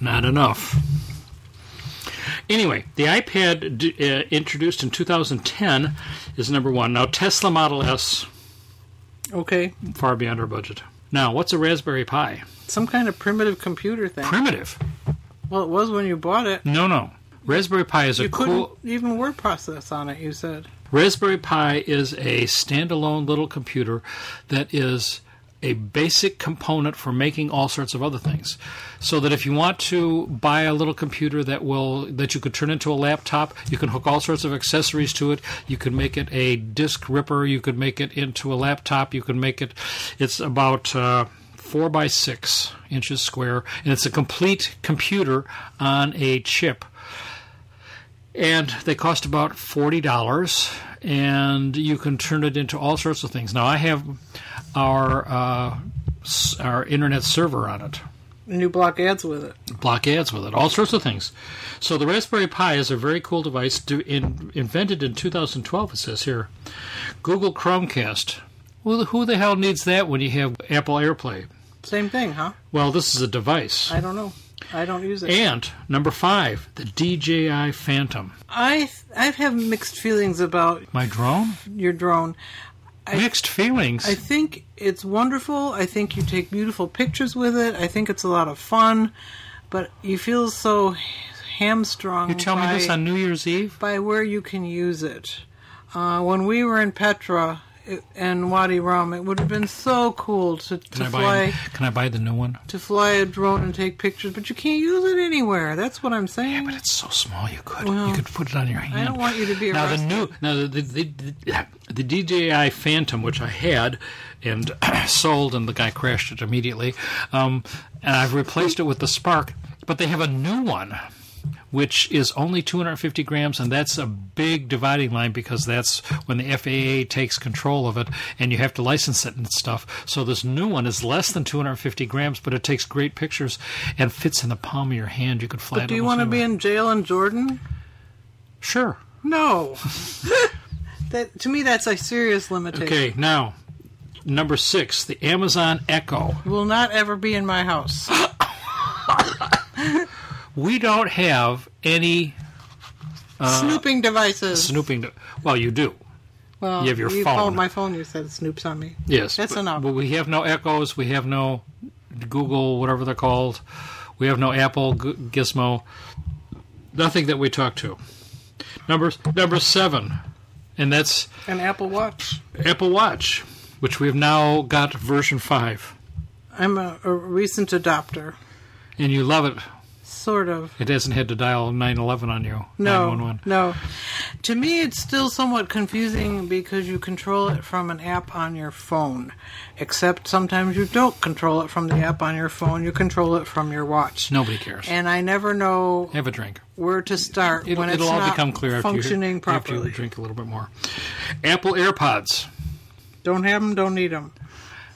C: Not enough. Anyway, the iPad d- uh, introduced in 2010 is number one. Now, Tesla Model S,
B: Okay.
C: far beyond our budget. Now, what's a Raspberry Pi?
B: Some kind of primitive computer thing.
C: Primitive.
B: well, it was when you bought it.
C: No, no. Raspberry Pi is a cool.
B: You couldn't
C: cool.
B: even word process on it. You said.
C: Raspberry Pi is a standalone little computer that is a basic component for making all sorts of other things. So that if you want to buy a little computer that will that you could turn into a laptop, you can hook all sorts of accessories to it. You could make it a disk ripper. You could make it into a laptop. You could make it. It's about. Uh, four by six inches square, and it's a complete computer on a chip. And they cost about forty dollars, and you can turn it into all sorts of things. Now I have our uh, our internet server on it,
B: And you block ads with it.
C: block ads with it, all sorts of things. So the Raspberry Pi is a very cool device in, invented in 2012. It says here, Google Chromecast. Well, who the hell needs that when you have Apple AirPlay?
B: Same thing, huh?
C: Well, this is a device.
B: I don't know. I don't use it.
C: And number five, the DJI Phantom.
B: I I have mixed feelings about
C: My drone?
B: your drone. I-
C: Mixed feelings.
B: I think it's wonderful. I think you take beautiful pictures with it. I think it's a lot of fun, but you feel so hamstrung.
C: you tell
B: by,
C: me this on New Year's Eve?
B: by where you can use it. Uh, when we were in Petra and Wadi Rum, it would have been so cool to, to
C: Can I buy?
B: fly
C: Can I buy the new one?
B: to fly a drone and take pictures, but you can't use it anywhere. That's what I'm saying.
C: Yeah, but it's so small. You could.
B: Well,
C: you could put it on your hand.
B: I don't want you to be
C: now the new now the the, the, the DJI Phantom, which I had and sold, and the guy crashed it immediately. Um, and I've replaced it with the Spark, but they have a new one. Which is only 250 grams, and that's a big dividing line because that's when the FAA takes control of it, and you have to license it and stuff. So this new one is less than 250 grams, but it takes great pictures and fits in the palm of your hand. You could fly it.
B: Do you want to be in jail in Jordan?
C: Sure.
B: No. that to me, that's a serious limitation.
C: Okay, now number six, the Amazon Echo.
B: Will not ever be in my house.
C: We don't have any uh,
B: Snooping devices.
C: snooping. To, well, you do,
B: well,
C: you have your
B: you
C: phone.
B: called my phone. You said snoops on me.
C: yes.
B: That's
C: but,
B: enough.
C: But we have no Echoes. We have no Google, whatever they're called. We have no Apple G- Gizmo. Nothing that we talk to. Number number seven, and that's
B: An Apple Watch.
C: Apple Watch, which we have now got version five,
B: I'm a, a recent adopter.
C: and you love it.
B: Sort of.
C: It hasn't had to dial 911 on you.
B: No,
C: 911.
B: no. To me, it's still somewhat confusing because you control it from an app on your phone. Except sometimes you don't control it from the app on your phone. You control it from your watch.
C: Nobody cares.
B: And I never know
C: Have a drink.
B: where to start
C: It'll,
B: when
C: it'll all
B: not
C: become clear after you,
B: functioning
C: after you drink a little bit more. Apple AirPods.
B: Don't have them, don't need them.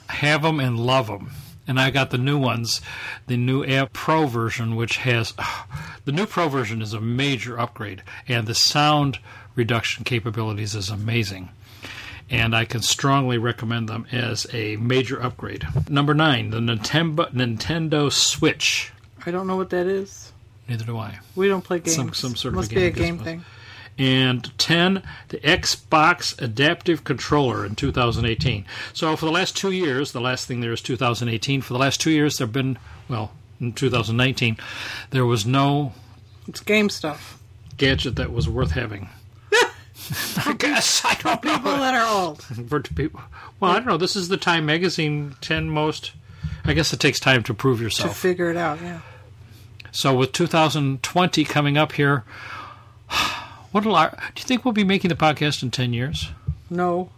C: Have them and love them. And I got the new ones, the new Air Pro version, which has the new Pro version is a major upgrade, and the sound reduction capabilities is amazing. And I can strongly recommend them as a major upgrade. Number nine, the Nintendo Nintendo Switch.
B: I don't know what that is.
C: Neither do I.
B: We don't play games.
C: Some- some sort of a
B: Must
C: game,
B: be a game thing.
C: And 10 the Xbox Adaptive Controller in 2018. So for the last 2 years, the last thing there is 2018, for the last 2 years there've been well, in 2019 there was no
B: It's game stuff.
C: gadget that was worth having. I guess I don't
B: People
C: know.
B: that are old.
C: For people, well, I don't know. This is the Time Magazine 10 most. I guess it takes time to prove yourself.
B: To figure it out, yeah.
C: So with 2020 coming up here, what do you think we'll be making the podcast in 10 years?
B: No,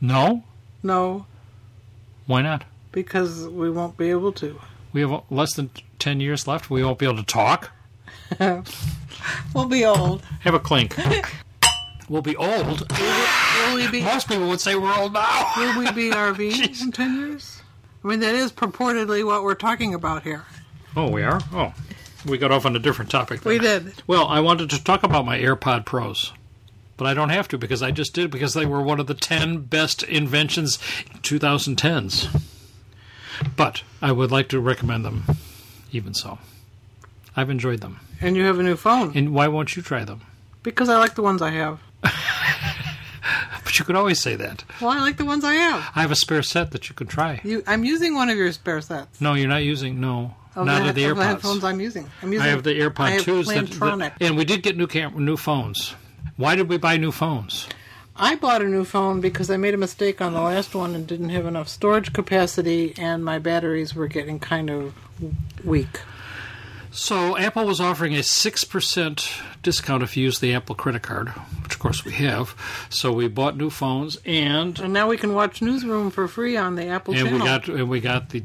C: No.
B: no,
C: Why not?
B: because we won't be able to.
C: We have less than 10 years left. We won't be able to talk.
B: We'll be old.
C: Have a clink. we'll be old.
B: Will we be?
C: Most people would say we're old now.
B: Will we be RV in ten years? I mean, that is purportedly what we're talking about here.
C: Oh, we are? Oh. We got off on a different topic. Then.
B: We did.
C: Well, I wanted to talk about my AirPod Pros. But I don't have to because I just did because they were one of the 10 best inventions in 2010s. But I would like to recommend them even so. I've enjoyed them.
B: And you have a new phone.
C: And why won't you try them?
B: Because I like the ones I have.
C: But you could always say that.
B: Well, I like the ones I have.
C: I have a spare set that you could try.
B: You, I'm using one of your spare sets.
C: No, you're not using. No,
B: Of
C: not
B: the,
C: of the
B: of the
C: AirPods.
B: headphones I'm using. I'm using.
C: I have the AirPod
B: I have
C: twos. That,
B: Plantronic.
C: that- and we did get new cam- new phones. Why did we buy new phones?
B: I bought a new phone because I made a mistake on the last one and didn't have enough storage capacity, and my batteries were getting kind of weak.
C: So Apple was offering a 6% discount if you use the Apple credit card, which of course we have. So we bought new phones and
B: And now we can watch Newsroom for free on the Apple
C: and
B: channel.
C: we got and we got the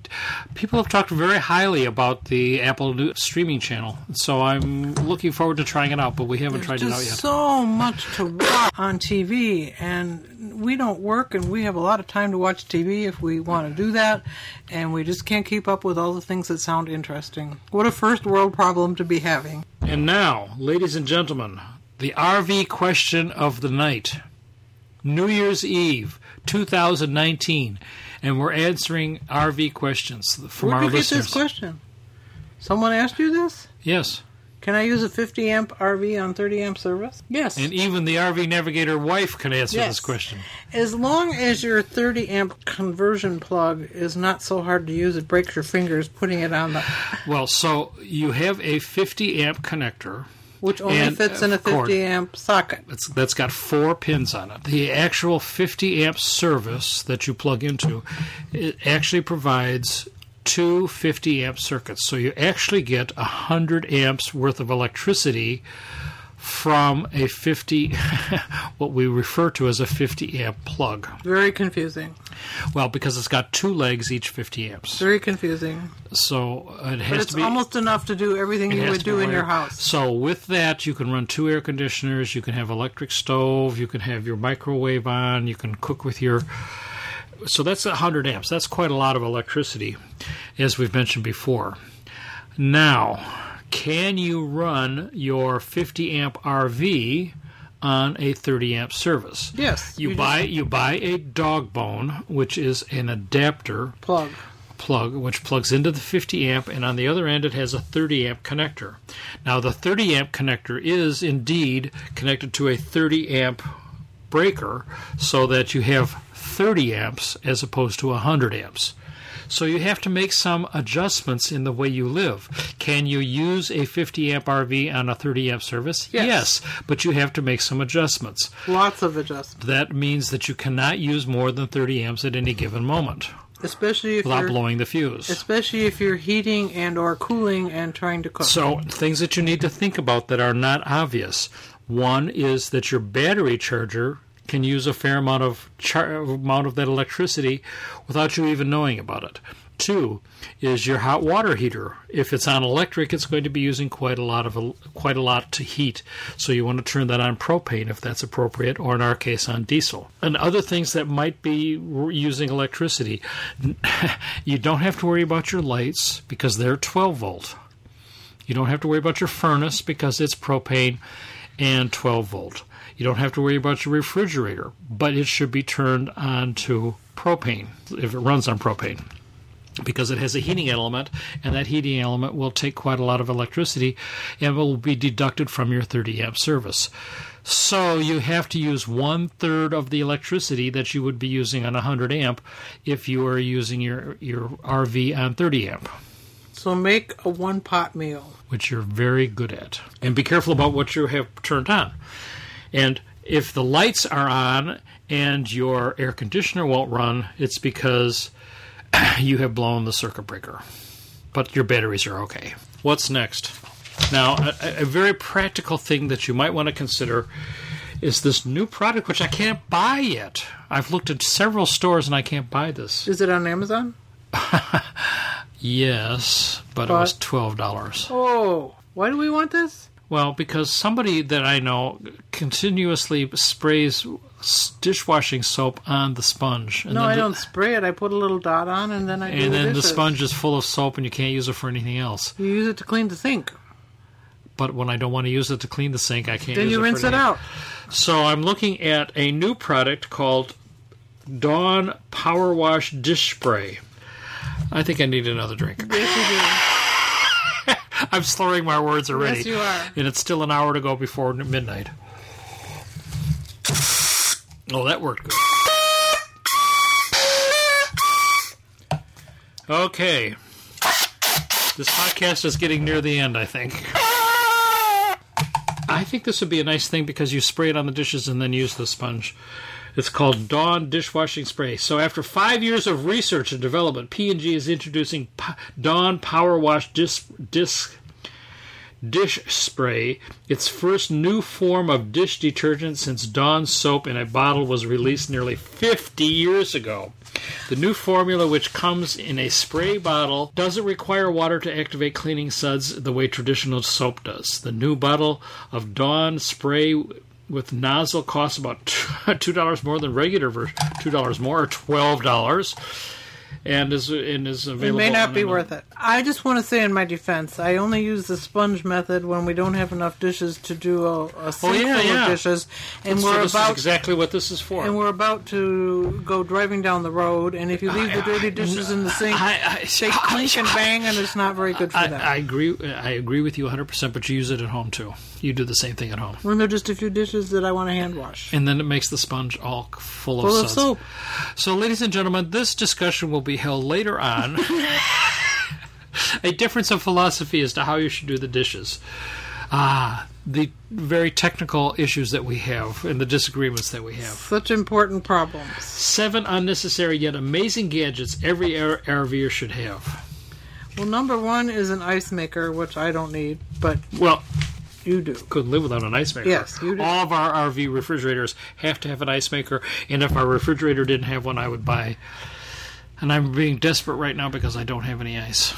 C: people have talked very highly about the Apple new streaming channel. So I'm looking forward to trying it out, but we haven't tried it out yet.
B: so much to watch on TV, and we don't work, and we have a lot of time to watch TV if we want to do that, and we just can't keep up with all the things that sound interesting. What a first world problem to be having.
C: And now, ladies and gentlemen, the RV question of the night. New Year's Eve, 2019, and we're answering RV questions from
B: Where
C: our
B: did you get this question? Someone asked you this?
C: Yes,
B: Can I use a 50 amp RV on 30 amp service? Yes.
C: and even the RV Navigator wife can answer
B: Yes.
C: this question.
B: As long as your 30 amp conversion plug is not so hard to use it breaks your fingers putting it on the
C: Well, so you have a 50 amp connector.
B: which only
C: And,
B: fits in a
C: uh, cord.
B: 50 amp socket.
C: That's, that's got four pins on it. The actual 50 amp service that you plug into, it actually provides two 50 amp circuits. So you actually get 100 amps worth of electricity from a 50, what we refer to as a 50 amp plug.
B: Very confusing.
C: Well, because it's got two legs, each 50 amps.
B: Very confusing.
C: So it
B: But
C: has
B: it's
C: to be
B: almost enough to do everything you would do in your house.
C: So with that, you can run two air conditioners. You can have electric stove. You can have your microwave on. You can cook with your. So that's 100 amps. That's quite a lot of electricity, as we've mentioned before. Now, can you run your 50 amp RV on a 30 amp service?
B: Yes.
C: You,
B: just
C: buy you buy a dog bone, which is an adapter
B: plug.
C: plug which plugs into the 50 amp and on the other end it has a 30 amp connector now the 30 amp connector is indeed connected to a 30 amp breaker so that you have 30 amps as opposed to 100 amps so you have to make some adjustments in the way you live. Can you use a 50 amp RV on a 30 amp service?
B: Yes.
C: but you have to make some adjustments.
B: Lots of adjustments.
C: That means that you cannot use more than 30 amps at any given moment
B: Especially if
C: without
B: you're
C: blowing the fuse.
B: especially if you're heating and or cooling and trying to cook.
C: So, things that you need to think about that are not obvious. One is that your battery charger can use a fair amount of char- amount of that electricity without you even knowing about it. Two is your hot water heater. If it's on electric, it's going to be using quite a lot of quite a lot to heat. So you want to turn that on propane if that's appropriate, or in our case on diesel. And other things that might be using electricity, you don't have to worry about your lights because they're 12 volt. You don't have to worry about your furnace because it's propane and 12 volt. You don't have to worry about your refrigerator, but it should be turned on to propane if it runs on propane because it has a heating element, and that heating element will take quite a lot of electricity and will be deducted from your 30 amp service. So you have to use one third of the electricity that you would be using on 100 amp if you are using your, your RV on 30 amp
B: So make a one pot meal.
C: which you're very good at. And be careful about what you have turned on. And if the lights are on and your air conditioner won't run, it's because you have blown the circuit breaker. But your batteries are okay. What's next? Now, a, a very practical thing that you might want to consider is this new product which I can't buy yet. I've looked at several stores and I can't buy this.
B: Is it on Amazon?
C: Yes, but, it was $12.
B: Oh, why do we want this?
C: Well, because somebody that I know continuously sprays dishwashing soap on the sponge. And
B: No, I
C: the-
B: don't spray it. I put a little dot on and then I do
C: And then the
B: dishes.
C: sponge is full of soap and you can't use it for anything else.
B: You use it to clean the sink.
C: But when I don't want to use it to clean the sink, I can't
B: Then you
C: it
B: rinse it out.
C: So I'm looking at a new product called Dawn Power Wash Dish Spray. I think I need another drink.
B: Yes,
C: I'm slurring my words already.
B: Yes, you are.
C: And it's still an hour to go before midnight. Oh, that worked good. Okay. This podcast is getting near the end, I think. I think this would be a nice thing because you spray it on the dishes and then use the sponge. It's called Dawn dishwashing spray. So after five years of research and development, P&G is introducing Dawn Power Wash disc dish spray, its first new form of dish detergent since Dawn soap in a bottle was released nearly 50 years ago. The new formula, which comes in a spray bottle, doesn't require water to activate cleaning suds the way traditional soap does. The new bottle of Dawn spray with nozzle costs about two dollars more than regular version, two dollars more, or twelve dollars, and is and is
B: It
C: available.
B: may not be worth it. I just want to say in my defense, I only use the sponge method when we don't have enough dishes to do a, a sink
C: Oh, yeah,
B: full
C: yeah.
B: of dishes, and
C: So
B: we're about
C: exactly what this is for.
B: and we're about to go driving down the road, and if you leave the dirty dishes in the sink,
C: I, I,
B: they clink and bang, and it's not very good for
C: I,
B: them.
C: I agree. I agree with you 100. percent But you use it at home too. You do the same thing at home,
B: when there are just a few dishes that I want to hand wash.
C: and then it makes the sponge all full of
B: Full of
C: suds.
B: soap.
C: So, ladies and gentlemen, this discussion will be held later on. a difference of philosophy as to how you should do the dishes. Ah, the very technical issues that we have and the disagreements that we have.
B: Such important problems.
C: Seven unnecessary yet amazing gadgets every R- RVer should have.
B: Well, number one is an ice maker, which I don't need, but
C: Well,
B: you do.
C: couldn't live without an ice maker.
B: Yes, you do.
C: All of our RV refrigerators have to have an ice maker, and if our refrigerator didn't have one, I would buy. And I'm being desperate right now because I don't have any ice.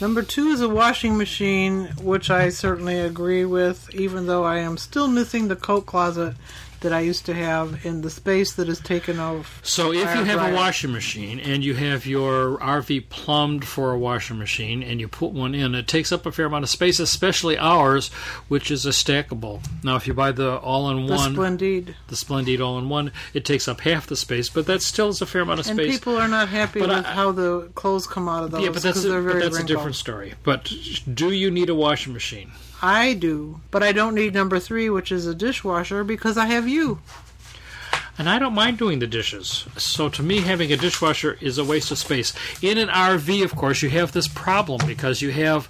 B: Number two is a washing machine, which I certainly agree with, even though I am still missing the coat closet that I used to have in the space that is taken off.
C: So if you have
B: dryer.
C: a washing machine and you have your RV plumbed for a washing machine and you put one in, it takes up a fair amount of space, especially ours, which is a stackable. Now, if you buy the
B: The
C: all-in-one,
B: Splendide.
C: the Splendide all-in-one, it takes up half the space, but that still is a fair amount of space.
B: And people are not happy
C: But
B: with
C: I-
B: how the clothes come out of those
C: yeah, but that's a, but that's a different story. But do you need a washing machine?
B: I do, but I don't need number three, which is a dishwasher, because I have you.
C: And I don't mind doing the dishes. So to me, having a dishwasher is a waste of space. In an RV, of course, you have this problem because you have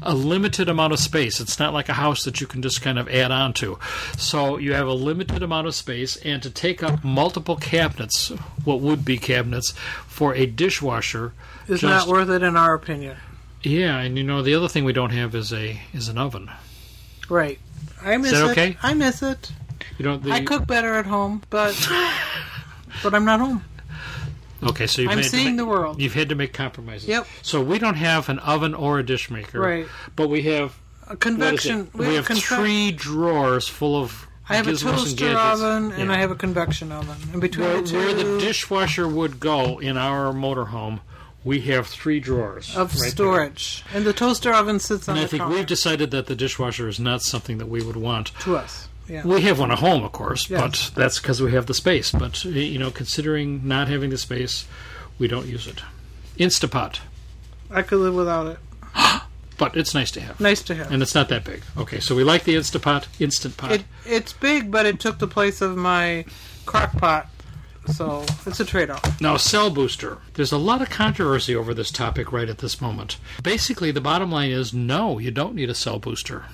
C: a limited amount of space. It's not like a house that you can just kind of add on to. So you have a limited amount of space, and to take up multiple cabinets, what would be cabinets, for a dishwasher
B: Is not worth it in our opinion.
C: Yeah, and you know the other thing we don't have is a is an oven.
B: Right. I miss
C: that
B: it.
C: okay?
B: I miss it.
C: You don't. The,
B: I cook better at home, but but I'm not home.
C: Okay, so you've
B: I'm seeing
C: make-
B: the world.
C: You've had to make compromises.
B: Yep.
C: So we don't have an oven or a dish maker.
B: Right.
C: But we have
B: A convection.
C: it? We, have
B: conve-
C: three drawers full of.
B: I have a
C: and
B: toaster
C: gadgets.
B: oven and
C: Yeah.
B: I have a convection oven. In between
C: Where,
B: the two
C: where the dishwasher would go in our motorhome, we have three drawers
B: of
C: right there.
B: storage, and the toaster oven sits on
C: And I
B: the
C: think
B: counter
C: we've decided that the dishwasher is not something that we would want.
B: to us. Yeah.
C: We have one at home, of course,
B: Yes.
C: but that's because we have the space. But you know, considering not having the space, we don't use it. Instapot,
B: I could live without it.
C: but it's nice to have.
B: Nice to have.
C: And it's not that big. Okay, so we like the Instapot, Instant Pot.
B: It it's big, but it took the place of my crock pot, so it's a trade-off.
C: now, Cell Booster. There's a lot of controversy over this topic right at this moment. Basically, the bottom line is no, you don't need a cell booster.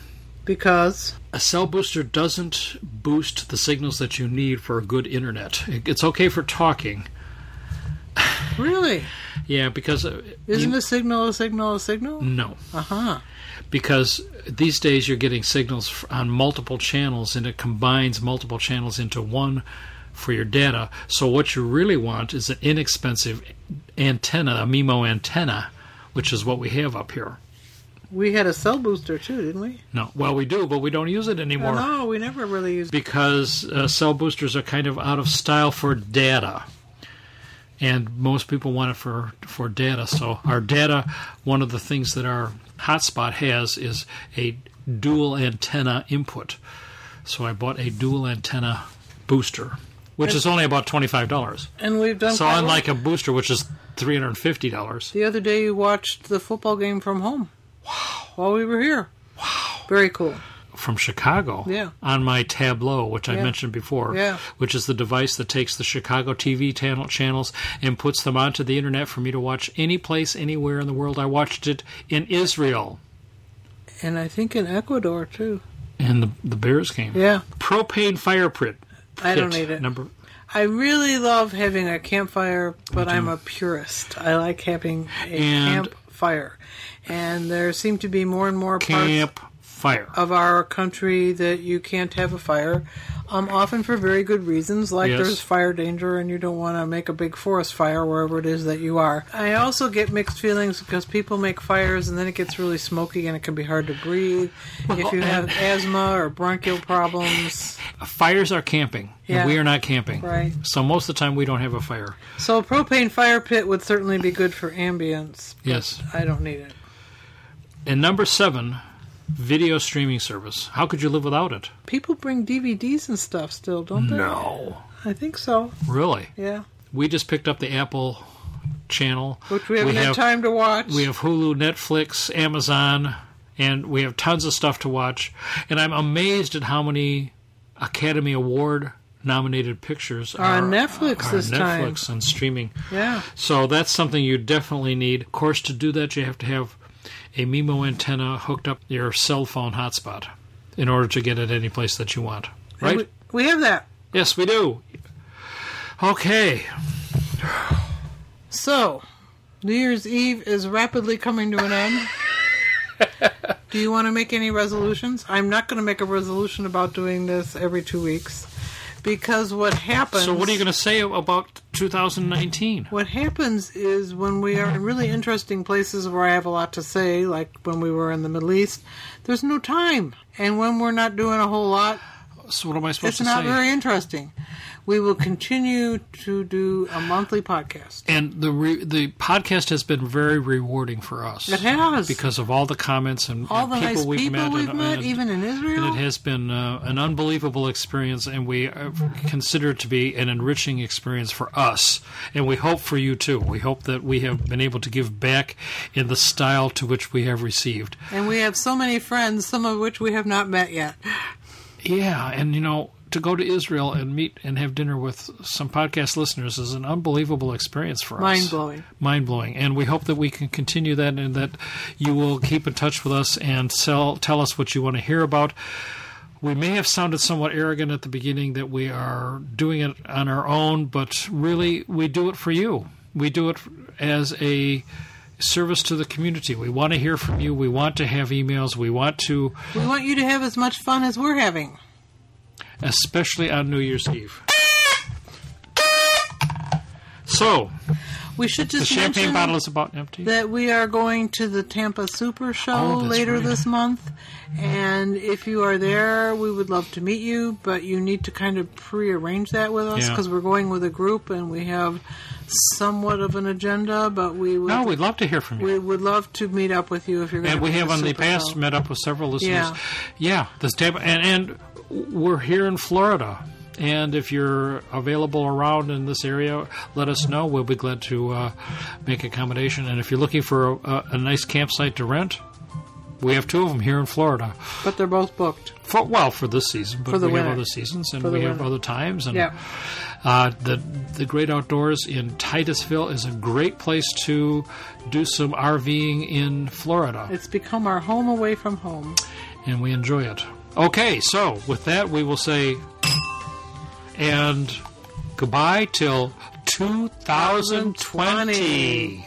B: Because
C: A cell booster doesn't boost the signals that you need for a good internet. It's okay for talking.
B: really,
C: Yeah, because uh,
B: isn't
C: you-
B: a signal a signal a signal?
C: no.
B: Uh huh.
C: because these days you're getting signals on multiple channels and it combines multiple channels into one for your data. So what you really want is an inexpensive antenna, a MIMO antenna, which is what we have up here.
B: We had a cell booster too, didn't we?
C: No, well we do, but we don't use it anymore
B: No, we never really used.
C: because uh, cell boosters are kind of out of style for data. And most people want it for for data. So our data, one of the things that our hotspot has is a dual antenna input. So I bought a dual antenna booster, which is only about twenty five dollars.
B: And we've done.
C: So
B: quite well.
C: unlike a booster, which is three hundred and fifty dollars.
B: the other day, you watched the football game from home. Wow! While we were here. Wow! Very cool.
C: from Chicago
B: Yeah.
C: on my Tablo, which I
B: Yeah.
C: mentioned before,
B: Yeah.
C: which is the device that takes the Chicago TV channel channels and puts them onto the internet for me to watch any place, anywhere in the world. I watched it in Israel.
B: And I think in Ecuador too.
C: And the the Bears game.
B: Yeah,
C: Propane fire pit.
B: I don't need it.
C: Number
B: I really love having a campfire, but I'm a purist. I like having a
C: And-
B: campfire. And there seem to be more and more parts
C: camp fire.
B: of our country that you can't have a fire, um, often for very good reasons, like
C: Yes.
B: there's fire danger and you don't want to make a big forest fire wherever it is that you are. I also get mixed feelings because people make fires and then it gets really smoky and it can be hard to breathe. if you have asthma or bronchial problems,
C: Fires are camping.
B: Yeah.
C: We are not camping.
B: Right.
C: So most of the time we don't have a fire.
B: so a propane fire pit would certainly be good for ambience.
C: Yes.
B: I don't need it.
C: And number seven, video streaming service. How could you live without it?
B: People bring DVDs and stuff still, don't they?
C: No.
B: I think so.
C: Really?
B: Yeah.
C: We just picked up the Apple channel.
B: Which we haven't had
C: have,
B: time to watch.
C: We have Hulu, Netflix, Amazon, and we have tons of stuff to watch. And I'm amazed at how many Academy Award nominated pictures
B: Are on Netflix
C: are
B: this
C: on
B: time.
C: Netflix and streaming.
B: yeah.
C: So that's something you definitely need. Of course, to do that, you have to have a MIMO antenna hooked up your cell phone hotspot in order to get it any place that you want. Right?
B: We, we have that.
C: yes, we do. Okay.
B: So, New Year's Eve is rapidly coming to an end. Do you want to make any resolutions? I'm not going to make a resolution about doing this every two weeks because what happens.
C: So, what are you going to say about 2019?
B: What happens is when we are in really interesting places where I have a lot to say, like when we were in the Middle East, there's no time. And when we're not doing a whole lot,
C: So, what am I supposed
B: it's
C: to say?
B: It's not very interesting. We will continue to do a monthly podcast.
C: and the re- the podcast has been very rewarding for us.
B: It has.
C: because of all the comments and,
B: All
C: and
B: the
C: people
B: nice
C: we've
B: people
C: met,
B: we've
C: and,
B: met,
C: and-
B: even in Israel.
C: it has been uh, an unbelievable experience, and we uh, consider it to be an enriching experience for us, and we hope for you too. We hope that we have been able to give back in the style to which we have received.
B: And we have so many friends, some of which we have not met yet.
C: Yeah, and you know, to go to Israel and meet and have dinner with some podcast listeners is an unbelievable experience for us.
B: Mind blowing.
C: Mind blowing. And we hope that we can continue that and that you will keep in touch with us and sell, tell us what you want to hear about. We may have sounded somewhat arrogant at the beginning that we are doing it on our own, but really we do it for you. We do it as a service to the community. We want to hear from you. We want to have emails. We want to
B: We want you to have as much fun as we're having.
C: Especially on New Year's Eve. So,
B: We should just
C: the
B: champagne
C: bottle is about empty.
B: that we are going to the Tampa Super Show
C: Oh,
B: later
C: right.
B: this month. And if you are there, we would love to meet you, but you need to kind of prearrange that with us
C: Yeah.
B: because we're going with a group and we have somewhat of an agenda, but we would,
C: no, we'd love to hear from you.
B: we would love to meet up with you if you're going
C: and we have on the past
B: Show.
C: met up with several listeners.
B: Yeah.
C: yeah this Tampa, and and we're here in Florida. And if you're available around in this area, let us know. We'll be glad to uh, make accommodation. And if you're looking for a, a, nice campsite to rent, we have two of them here in Florida.
B: But they're both booked.
C: For, well, for this season, but we have other seasons and we have other times. And
B: Yeah.
C: uh, the the Great Outdoors in Titusville is a great place to do some RVing in Florida,
B: It's become our home away from home.
C: and we enjoy it. Okay, so with that, we will say and goodbye till 2020.